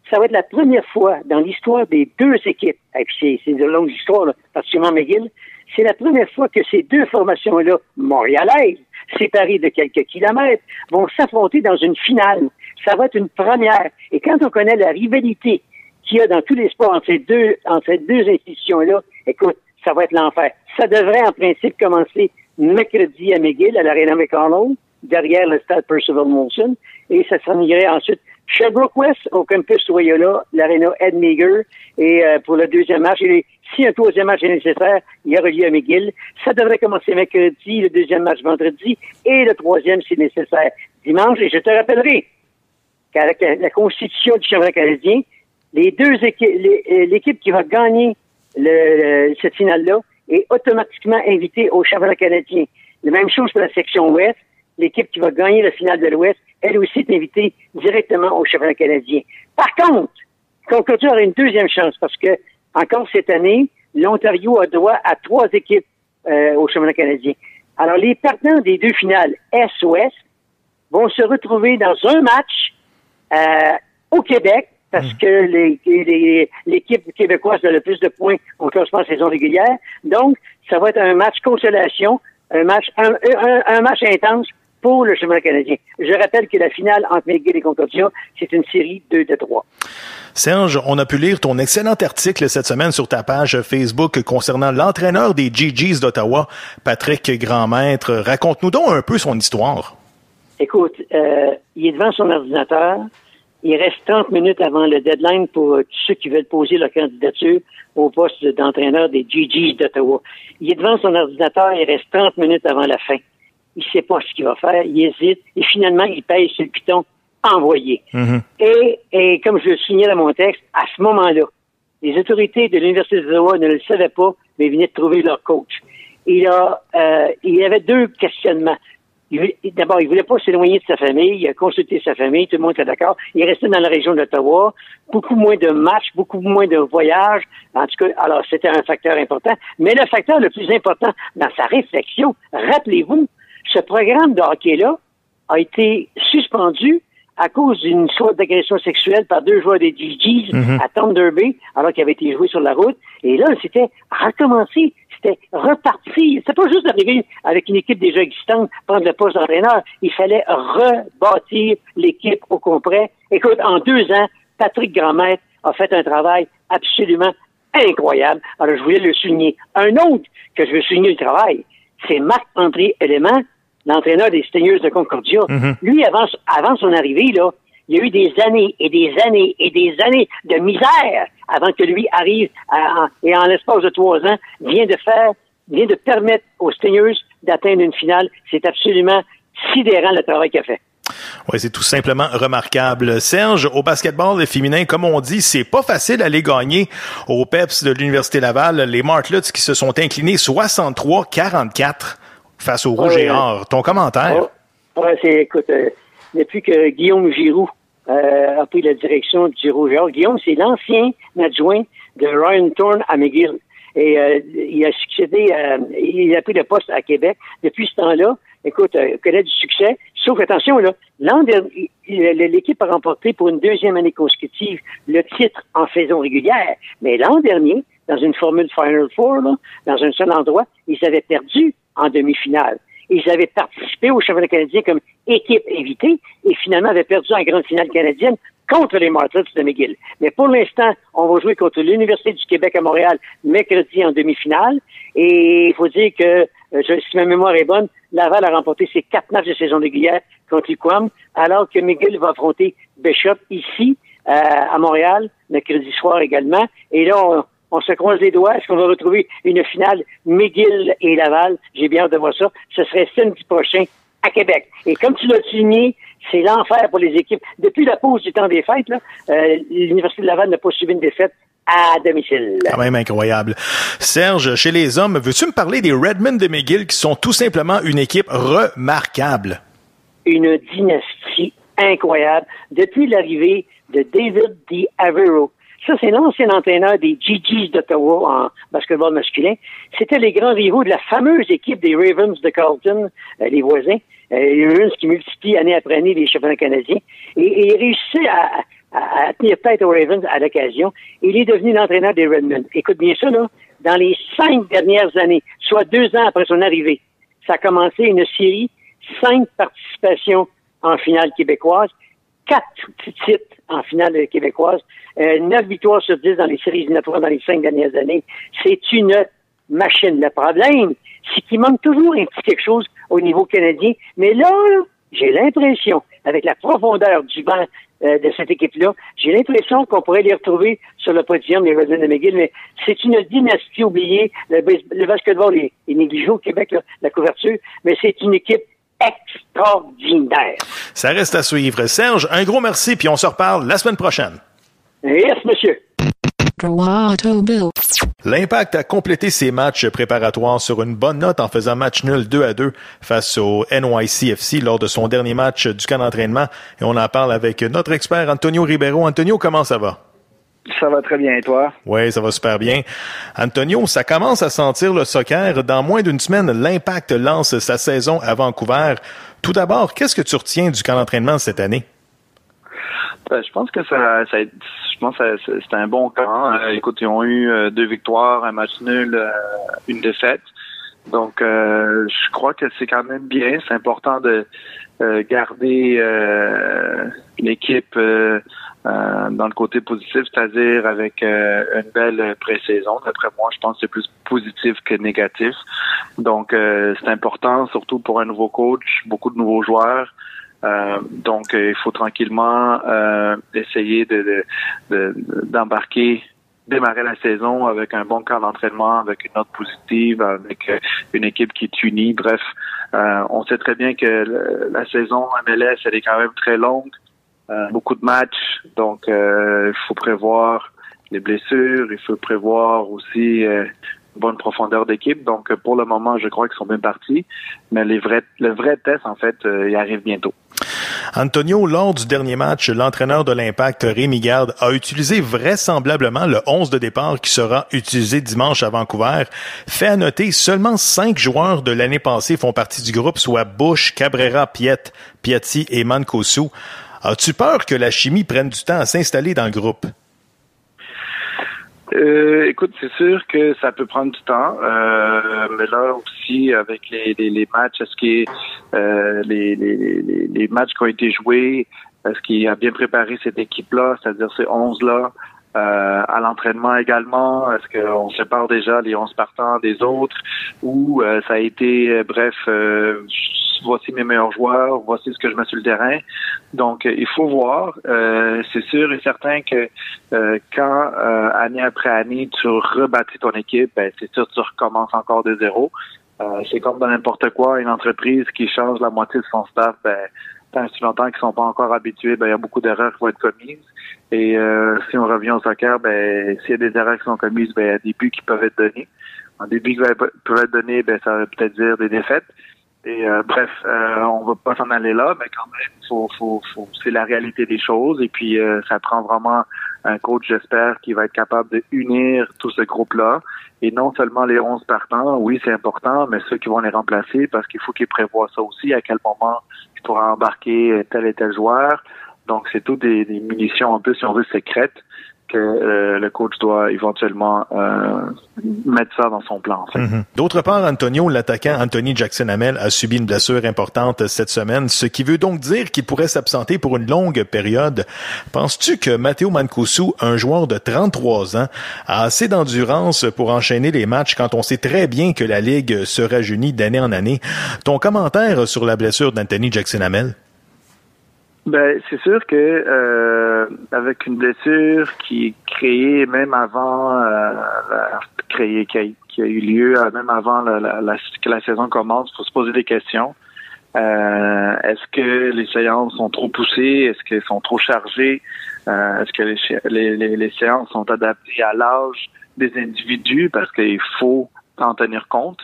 S14: Ça va être la première fois dans l'histoire des deux équipes, c'est de longues histoires, là, particulièrement McGill, c'est la première fois que ces deux formations-là, montréalaises, séparées de quelques kilomètres, vont s'affronter dans une finale. Ça va être une première. Et quand on connaît la rivalité qu'il y a dans tous les sports entre ces deux, entre ces deux institutions-là, écoute, ça va être l'enfer. Ça devrait en principe commencer mercredi à McGill, à l'Arena McConnell, derrière le stade Percival Molson, et ça s'enirait ensuite Sherbrooke West au campus Loyola, l'Arena Ed Meager, et euh, pour le deuxième match, si un troisième match est nécessaire, il y lieu à McGill. Ça devrait commencer mercredi, le deuxième match vendredi, et le troisième, si nécessaire, dimanche. Et je te rappellerai qu'avec la, constitution du championnat canadien, les deux équipes, euh, l'équipe qui va gagner le, cette finale-là est automatiquement invitée au championnat canadien. La même chose pour la section ouest. L'équipe qui va gagner la finale de l'ouest, elle aussi est invitée directement au championnat canadien. Par contre, Concordia aura une deuxième chance parce que, encore cette année, l'Ontario a droit à trois équipes euh, au championnat canadien. Alors, les partenaires des deux finales Est-Ouest vont se retrouver dans un match euh, au Québec parce que l'équipe québécoise a le plus de points au classement saison régulière. Donc, ça va être un match consolation, un match, un, match intense pour le chemin canadien. Je rappelle que la finale entre McGill et Concordia, c'est une série 2 de 3.
S6: Serge, on a pu lire ton excellent article cette semaine sur ta page Facebook concernant l'entraîneur des GGs d'Ottawa, Patrick Grandmaître. Raconte-nous donc un peu son histoire.
S14: Écoute, euh, il est devant son ordinateur. Il reste 30 minutes avant le deadline pour ceux qui veulent poser leur candidature au poste d'entraîneur des GGs d'Ottawa. Il est devant son ordinateur. Il reste 30 minutes avant la fin. Il sait pas ce qu'il va faire. Il hésite. Et finalement, il pèse sur le piton envoyé.
S6: Mm-hmm.
S14: Et, et comme je le signais dans mon texte, à ce moment-là, les autorités de l'Université d'Ottawa ne le savaient pas, mais ils venaient de trouver leur coach. Il a, euh, il avait deux questionnements. D'abord, il voulait pas s'éloigner de sa famille, il a consulté sa famille, tout le monde était d'accord. Il est resté dans la région d'Ottawa, beaucoup moins de matchs, beaucoup moins de voyages. En tout cas, alors c'était un facteur important. Mais le facteur le plus important dans sa réflexion, rappelez-vous, ce programme de hockey-là a été suspendu à cause d'une histoire d'agression sexuelle par deux joueurs des GGs
S15: Mhm.
S14: à Thunder Bay, alors qu'il avait été joué sur la route. Et là, c'était recommencer, c'était repartir. C'était pas juste d'arriver avec une équipe déjà existante, prendre le poste d'entraîneur. Il fallait rebâtir l'équipe au complet. Écoute, en deux ans, Patrick Grandmaître a fait un travail absolument incroyable. Alors, je voulais le souligner. Un autre que je veux souligner le travail, c'est Marc-André Elément, l'entraîneur des Stingers de Concordia. Lui, avant, avant son arrivée, là, il y a eu des années et des années et des années de misère avant que lui arrive à- et en l'espace de trois ans vient de faire, vient de permettre aux Stingers d'atteindre une finale. C'est absolument sidérant le travail qu'il a fait.
S6: Oui, c'est tout simplement remarquable. Serge, au basketball féminin, comme on dit, c'est pas facile d'aller gagner au PEPS de l'Université Laval. Les Martlots qui se sont inclinés 63-44 face au Rouge et
S14: ouais.
S6: Or. Ton commentaire?
S14: Ouais, c'est, écoute, euh, depuis que Guillaume Giroux euh, a pris la direction du Rouge et Or, Guillaume, c'est l'ancien adjoint de Ryan Thorne à McGill. Et euh, il a succédé, à- il a pris le poste à Québec. Depuis ce temps-là, écoute, euh, connaît du succès. Sauf attention, là, l'an dernier, l'équipe a remporté pour une deuxième année consécutive le titre en saison régulière. Mais l'an dernier, dans une formule Final Four, là, dans un seul endroit, ils avaient perdu en demi-finale. Ils avaient participé au championnat canadien comme équipe invitée et finalement avaient perdu en grande finale canadienne contre les Martins de McGill. Mais pour l'instant, on va jouer contre l'Université du Québec à Montréal mercredi en demi-finale. Et il faut dire que, euh, si ma mémoire est bonne, Laval a remporté ses quatre matchs de saison régulière contre l'UQAM, alors que McGill va affronter Bishop ici, euh, à Montréal, mercredi soir également. Et là, on, on se croise les doigts. Est-ce qu'on va retrouver une finale McGill et Laval? J'ai bien hâte de voir ça. Ce serait samedi prochain à Québec. Et comme tu l'as souligné, c'est l'enfer pour les équipes. Depuis la pause du temps des fêtes, euh, l'Université de Laval n'a pas subi une défaite à domicile.
S6: Quand même incroyable. Serge, chez les hommes, veux-tu me parler des Redmond de McGill qui sont tout simplement une équipe remarquable?
S14: Une dynastie incroyable. Depuis l'arrivée de David D. Avero, ça, c'est l'ancien entraîneur des GGs d'Ottawa en basketball masculin. C'était les grands rivaux de la fameuse équipe des Ravens de Carlton, euh, les voisins. Euh, les Ravens qui multiplient année après année les championnats canadiens. Et, et il réussissait à, à- à tenir tête aux Ravens à l'occasion. Il est devenu l'entraîneur des Redmond. Écoute bien ça, là. Dans les cinq dernières années, soit deux ans après son arrivée, ça a commencé une série, cinq participations en finale québécoise, quatre titres en finale québécoise, euh, neuf victoires sur dix dans les séries éliminatoires dans les cinq dernières années. C'est une machine. Le problème, c'est qu'il manque toujours un petit quelque chose au niveau canadien. Mais là, j'ai l'impression, avec la profondeur du banc euh, de cette équipe-là, j'ai l'impression qu'on pourrait les retrouver sur le podium des Redmond de McGill, mais c'est une dynastie oubliée. Le, le basketball est, est négligé au Québec, là, la couverture, mais c'est une équipe extraordinaire.
S6: Ça reste à suivre. Serge, un gros merci, puis on se reparle la semaine prochaine.
S14: Yes, monsieur.
S6: L'Impact a complété ses matchs préparatoires sur une bonne note en faisant match nul 2 à 2 face au NYCFC lors de son dernier match du camp d'entraînement. Et on en parle avec notre expert Antonio Ribeiro. Antonio, comment ça va?
S2: Ça va très bien, et toi?
S6: Oui, ça va super bien. Antonio, ça commence à sentir le soccer. Dans moins d'une semaine, l'Impact lance sa saison à Vancouver. Tout d'abord, qu'est-ce que tu retiens du camp d'entraînement cette année?
S7: Ben, je pense que ça, ça je pense que ça- c'est un bon camp. Euh, écoute, ils ont eu euh, deux victoires, un match nul, euh, une défaite. Donc, je crois que c'est quand même bien. C'est important de garder l'équipe euh, dans le côté positif, c'est-à-dire avec une belle pré-saison. D'après moi, je pense que c'est plus positif que négatif. Donc, c'est important, surtout pour un nouveau coach, beaucoup de nouveaux joueurs. donc, il faut tranquillement essayer de d'embarquer démarrer la saison avec un bon camp d'entraînement, avec une note positive, avec euh, une équipe qui est unie. Bref, euh, on sait très bien que la saison MLS, elle est quand même très longue, euh, beaucoup de matchs, donc il faut prévoir les blessures, il faut prévoir aussi une bonne profondeur d'équipe. Donc pour le moment, je crois qu'ils sont bien partis, mais les vrais, le vrai test, en fait, il arrive bientôt.
S6: Antonio, lors du dernier match, l'entraîneur de l'Impact, Rémi Garde, a utilisé vraisemblablement le 11 de départ qui sera utilisé dimanche à Vancouver. Fait à noter, seulement cinq joueurs de l'année passée font partie du groupe, soit Bush, Cabrera, Piet, Piatti et Mancosu. As-tu peur que la chimie prenne du temps à s'installer dans le groupe?
S7: Euh, écoute, c'est sûr que ça peut prendre du temps, euh, mais là aussi avec les, matchs, est-ce que euh, les, matchs qui ont été joués, est-ce qu'il a bien préparé cette équipe-là, c'est-à-dire ces 11-là, euh, à l'entraînement également, est-ce qu'on sépare déjà les 11 partants des autres, ou ça a été, bref, voici mes meilleurs joueurs, voici ce que je mets sur le terrain. Donc, euh, il faut voir. Euh, c'est sûr et certain que euh, quand année après année, tu rebâtis ton équipe, ben, c'est sûr que tu recommences encore de zéro. c'est comme dans n'importe quoi, une entreprise qui change la moitié de son staff, ben, tant si longtemps qu'ils sont pas encore habitués, ben, il y a beaucoup d'erreurs qui vont être commises. Et si on revient au soccer, ben, s'il y a des erreurs qui sont commises, ben, il y a des buts qui peuvent être donnés. Un début qui peuvent être donnés, ben, ça veut peut-être dire des défaites. Et euh, bref, euh, on va pas s'en aller là, mais quand même, faut, faut, faut, c'est la réalité des choses. Et puis, euh, ça prend vraiment un coach, j'espère, qui va être capable de unir tout ce groupe-là. Et non seulement les 11 partants, oui, c'est important, mais ceux qui vont les remplacer, parce qu'il faut qu'ils prévoient ça aussi, à quel moment il pourra embarquer tel et tel joueur. Donc, c'est tout des, munitions un peu, si on veut, secrètes que euh, le coach doit éventuellement euh, mettre ça dans son plan.
S6: Mhm. D'autre part, Antonio, l'attaquant Anthony Jackson-Hamel a subi une blessure importante cette semaine, ce qui veut donc dire qu'il pourrait s'absenter pour une longue période. Penses-tu que Matteo Mancuso, un joueur de 33 ans, a assez d'endurance pour enchaîner les matchs quand on sait très bien que la Ligue se rajeunit d'année en année? Ton commentaire sur la blessure d'Anthony Jackson-Hamel?
S7: Ben, c'est sûr que euh, avec une blessure qui est créée même avant euh, créée, qui, a, qui a eu lieu euh, même avant que la saison commence, il faut se poser des questions. Euh, est-ce que les séances sont trop poussées? Est-ce qu'elles sont trop chargées? Euh, est-ce que les, les, séances sont adaptées à l'âge des individus? Parce qu'il faut en tenir compte.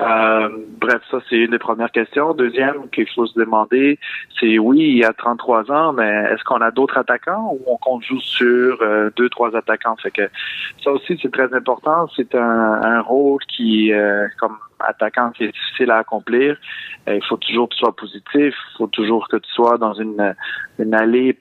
S7: Euh, bref, ça, c'est une des premières questions. Deuxième qu'il faut se demander, c'est oui, il y a 33 ans, mais est-ce qu'on a d'autres attaquants ou on compte juste sur euh, deux, trois attaquants? Fait que ça aussi, c'est très important. C'est un, rôle qui, euh, comme attaquant, qui est difficile à accomplir. il faut toujours que tu sois positif. Il faut toujours que tu sois dans une, une allée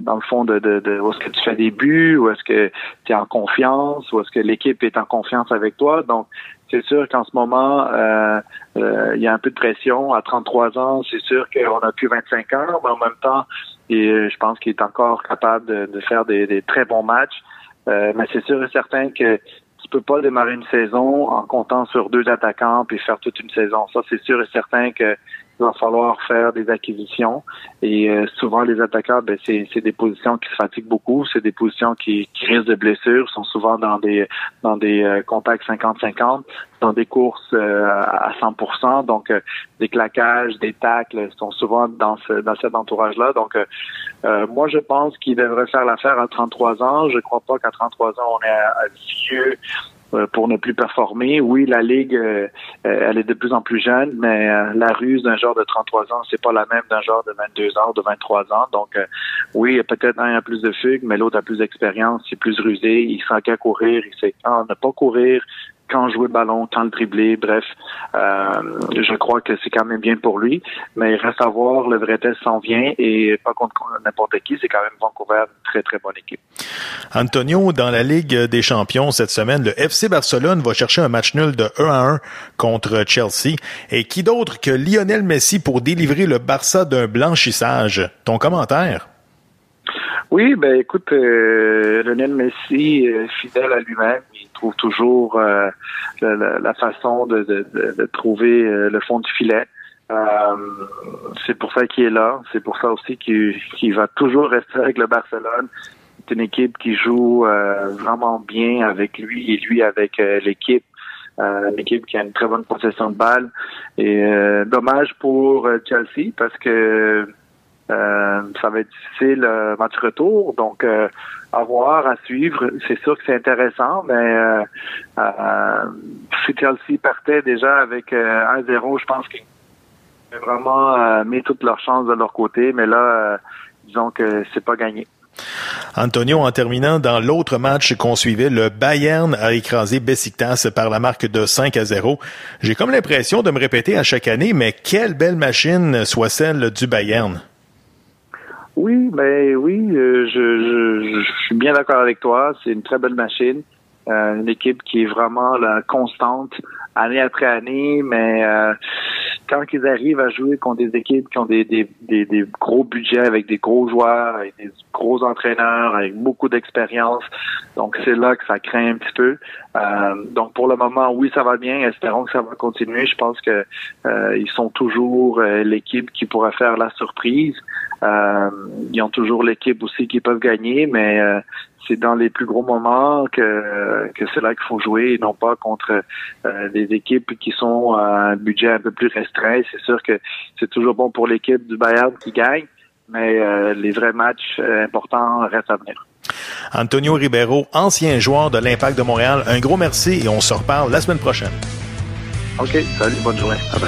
S7: dans le fond de, de, de où est-ce que tu fais des buts, où est-ce que tu es en confiance, où est-ce que l'équipe est en confiance avec toi. Donc, c'est sûr qu'en ce moment, euh, euh, il y a un peu de pression. À 33 ans, c'est sûr qu'on n'a plus 25 ans, mais en même temps, et je pense qu'il est encore capable de, faire des, très bons matchs. Euh, mais c'est sûr et certain que tu peux pas démarrer une saison en comptant sur deux attaquants puis faire toute une saison. Ça, c'est sûr et certain que il va falloir faire des acquisitions. Et euh, souvent, les attaquants, ben, c'est, des positions qui se fatiguent beaucoup. C'est des positions qui, risquent de blessures, sont souvent dans des dans des euh, contacts 50-50, dans des courses euh, à 100%. Donc, des claquages, des tacles sont souvent dans, ce, dans cet entourage-là. Donc, moi, je pense qu'il devrait faire l'affaire à 33 ans. Je crois pas qu'à 33 ans, on est à, vieux pour ne plus performer. Oui, la ligue, euh, euh, elle est de plus en plus jeune, mais la ruse d'un joueur de 33 ans, c'est pas la même d'un joueur de 22 ans, de 23 ans. Donc, oui, peut-être un a plus de fugue, mais l'autre a plus d'expérience, il est plus rusé, il sent qu'à courir, il sait quand ne pas courir, quand jouer le ballon, quand le dribbler, bref, euh, je crois que c'est quand même bien pour lui. Mais il reste à voir, le vrai test s'en vient et pas contre n'importe qui, c'est quand même Vancouver, une très très bonne équipe.
S6: Antonio, dans la Ligue des champions cette semaine, le FC Barcelone va chercher un match nul de 1 à 1 contre Chelsea. Et qui d'autre que Lionel Messi pour délivrer le Barça d'un blanchissage? Ton commentaire?
S7: Oui, ben écoute, euh, Lionel Messi, euh, fidèle à lui-même, il trouve toujours euh, la, façon de, trouver euh, le fond du filet. c'est pour ça qu'il est là. C'est pour ça aussi qu'il va toujours rester avec le Barcelone. C'est une équipe qui joue vraiment bien avec lui et lui avec l'équipe. une équipe qui a une très bonne possession de balle. Et dommage pour Chelsea parce que euh, ça va être difficile euh, match retour, donc euh, à voir, à suivre. C'est sûr que c'est intéressant, mais euh, euh, si Chelsea partait déjà avec 1-0, je pense qu'ils vraiment mis toutes leurs chances de leur côté, mais là, disons que c'est pas gagné.
S6: Antonio, en terminant, dans l'autre match qu'on suivait, le Bayern a écrasé Besiktas par la marque de 5 à 0. J'ai comme l'impression de me répéter à chaque année, mais quelle belle machine soit celle du Bayern.
S7: Oui, ben oui, euh, je, suis bien d'accord avec toi. C'est une très belle machine, euh, une équipe qui est vraiment la constante année après année, mais euh, quand ils arrivent à jouer contre des équipes qui ont des, des, des, des, gros budgets, avec des gros joueurs, avec des gros entraîneurs, avec beaucoup d'expérience, donc c'est là que ça craint un petit peu. Euh, donc pour le moment, oui, ça va bien. Espérons que ça va continuer. Je pense que euh, ils sont toujours euh, l'équipe qui pourra faire la surprise. Euh, ils ont toujours l'équipe aussi qui peuvent gagner, mais c'est dans les plus gros moments que, que c'est là qu'il faut jouer et non pas contre euh, des équipes qui sont à un budget un peu plus restreint. C'est sûr que c'est toujours bon pour l'équipe du Bayern qui gagne, mais euh, les vrais matchs euh, importants restent à venir.
S6: Antonio Ribeiro, ancien joueur de l'Impact de Montréal, un gros merci et on se reparle la semaine prochaine.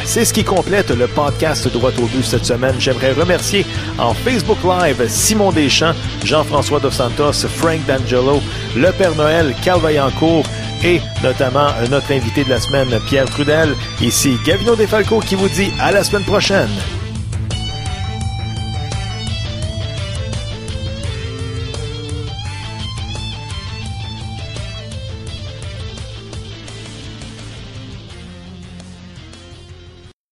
S6: C'est ce qui complète le podcast Droit au but cette semaine. J'aimerais remercier en Facebook Live Simon Deschamps, Jean-François Dos Santos, Frank D'Angelo, le Père Noël, Carl Vaillancourt et notamment notre invité de la semaine, Pierre Trudel. Ici Gavino Defalco qui vous dit à la semaine prochaine.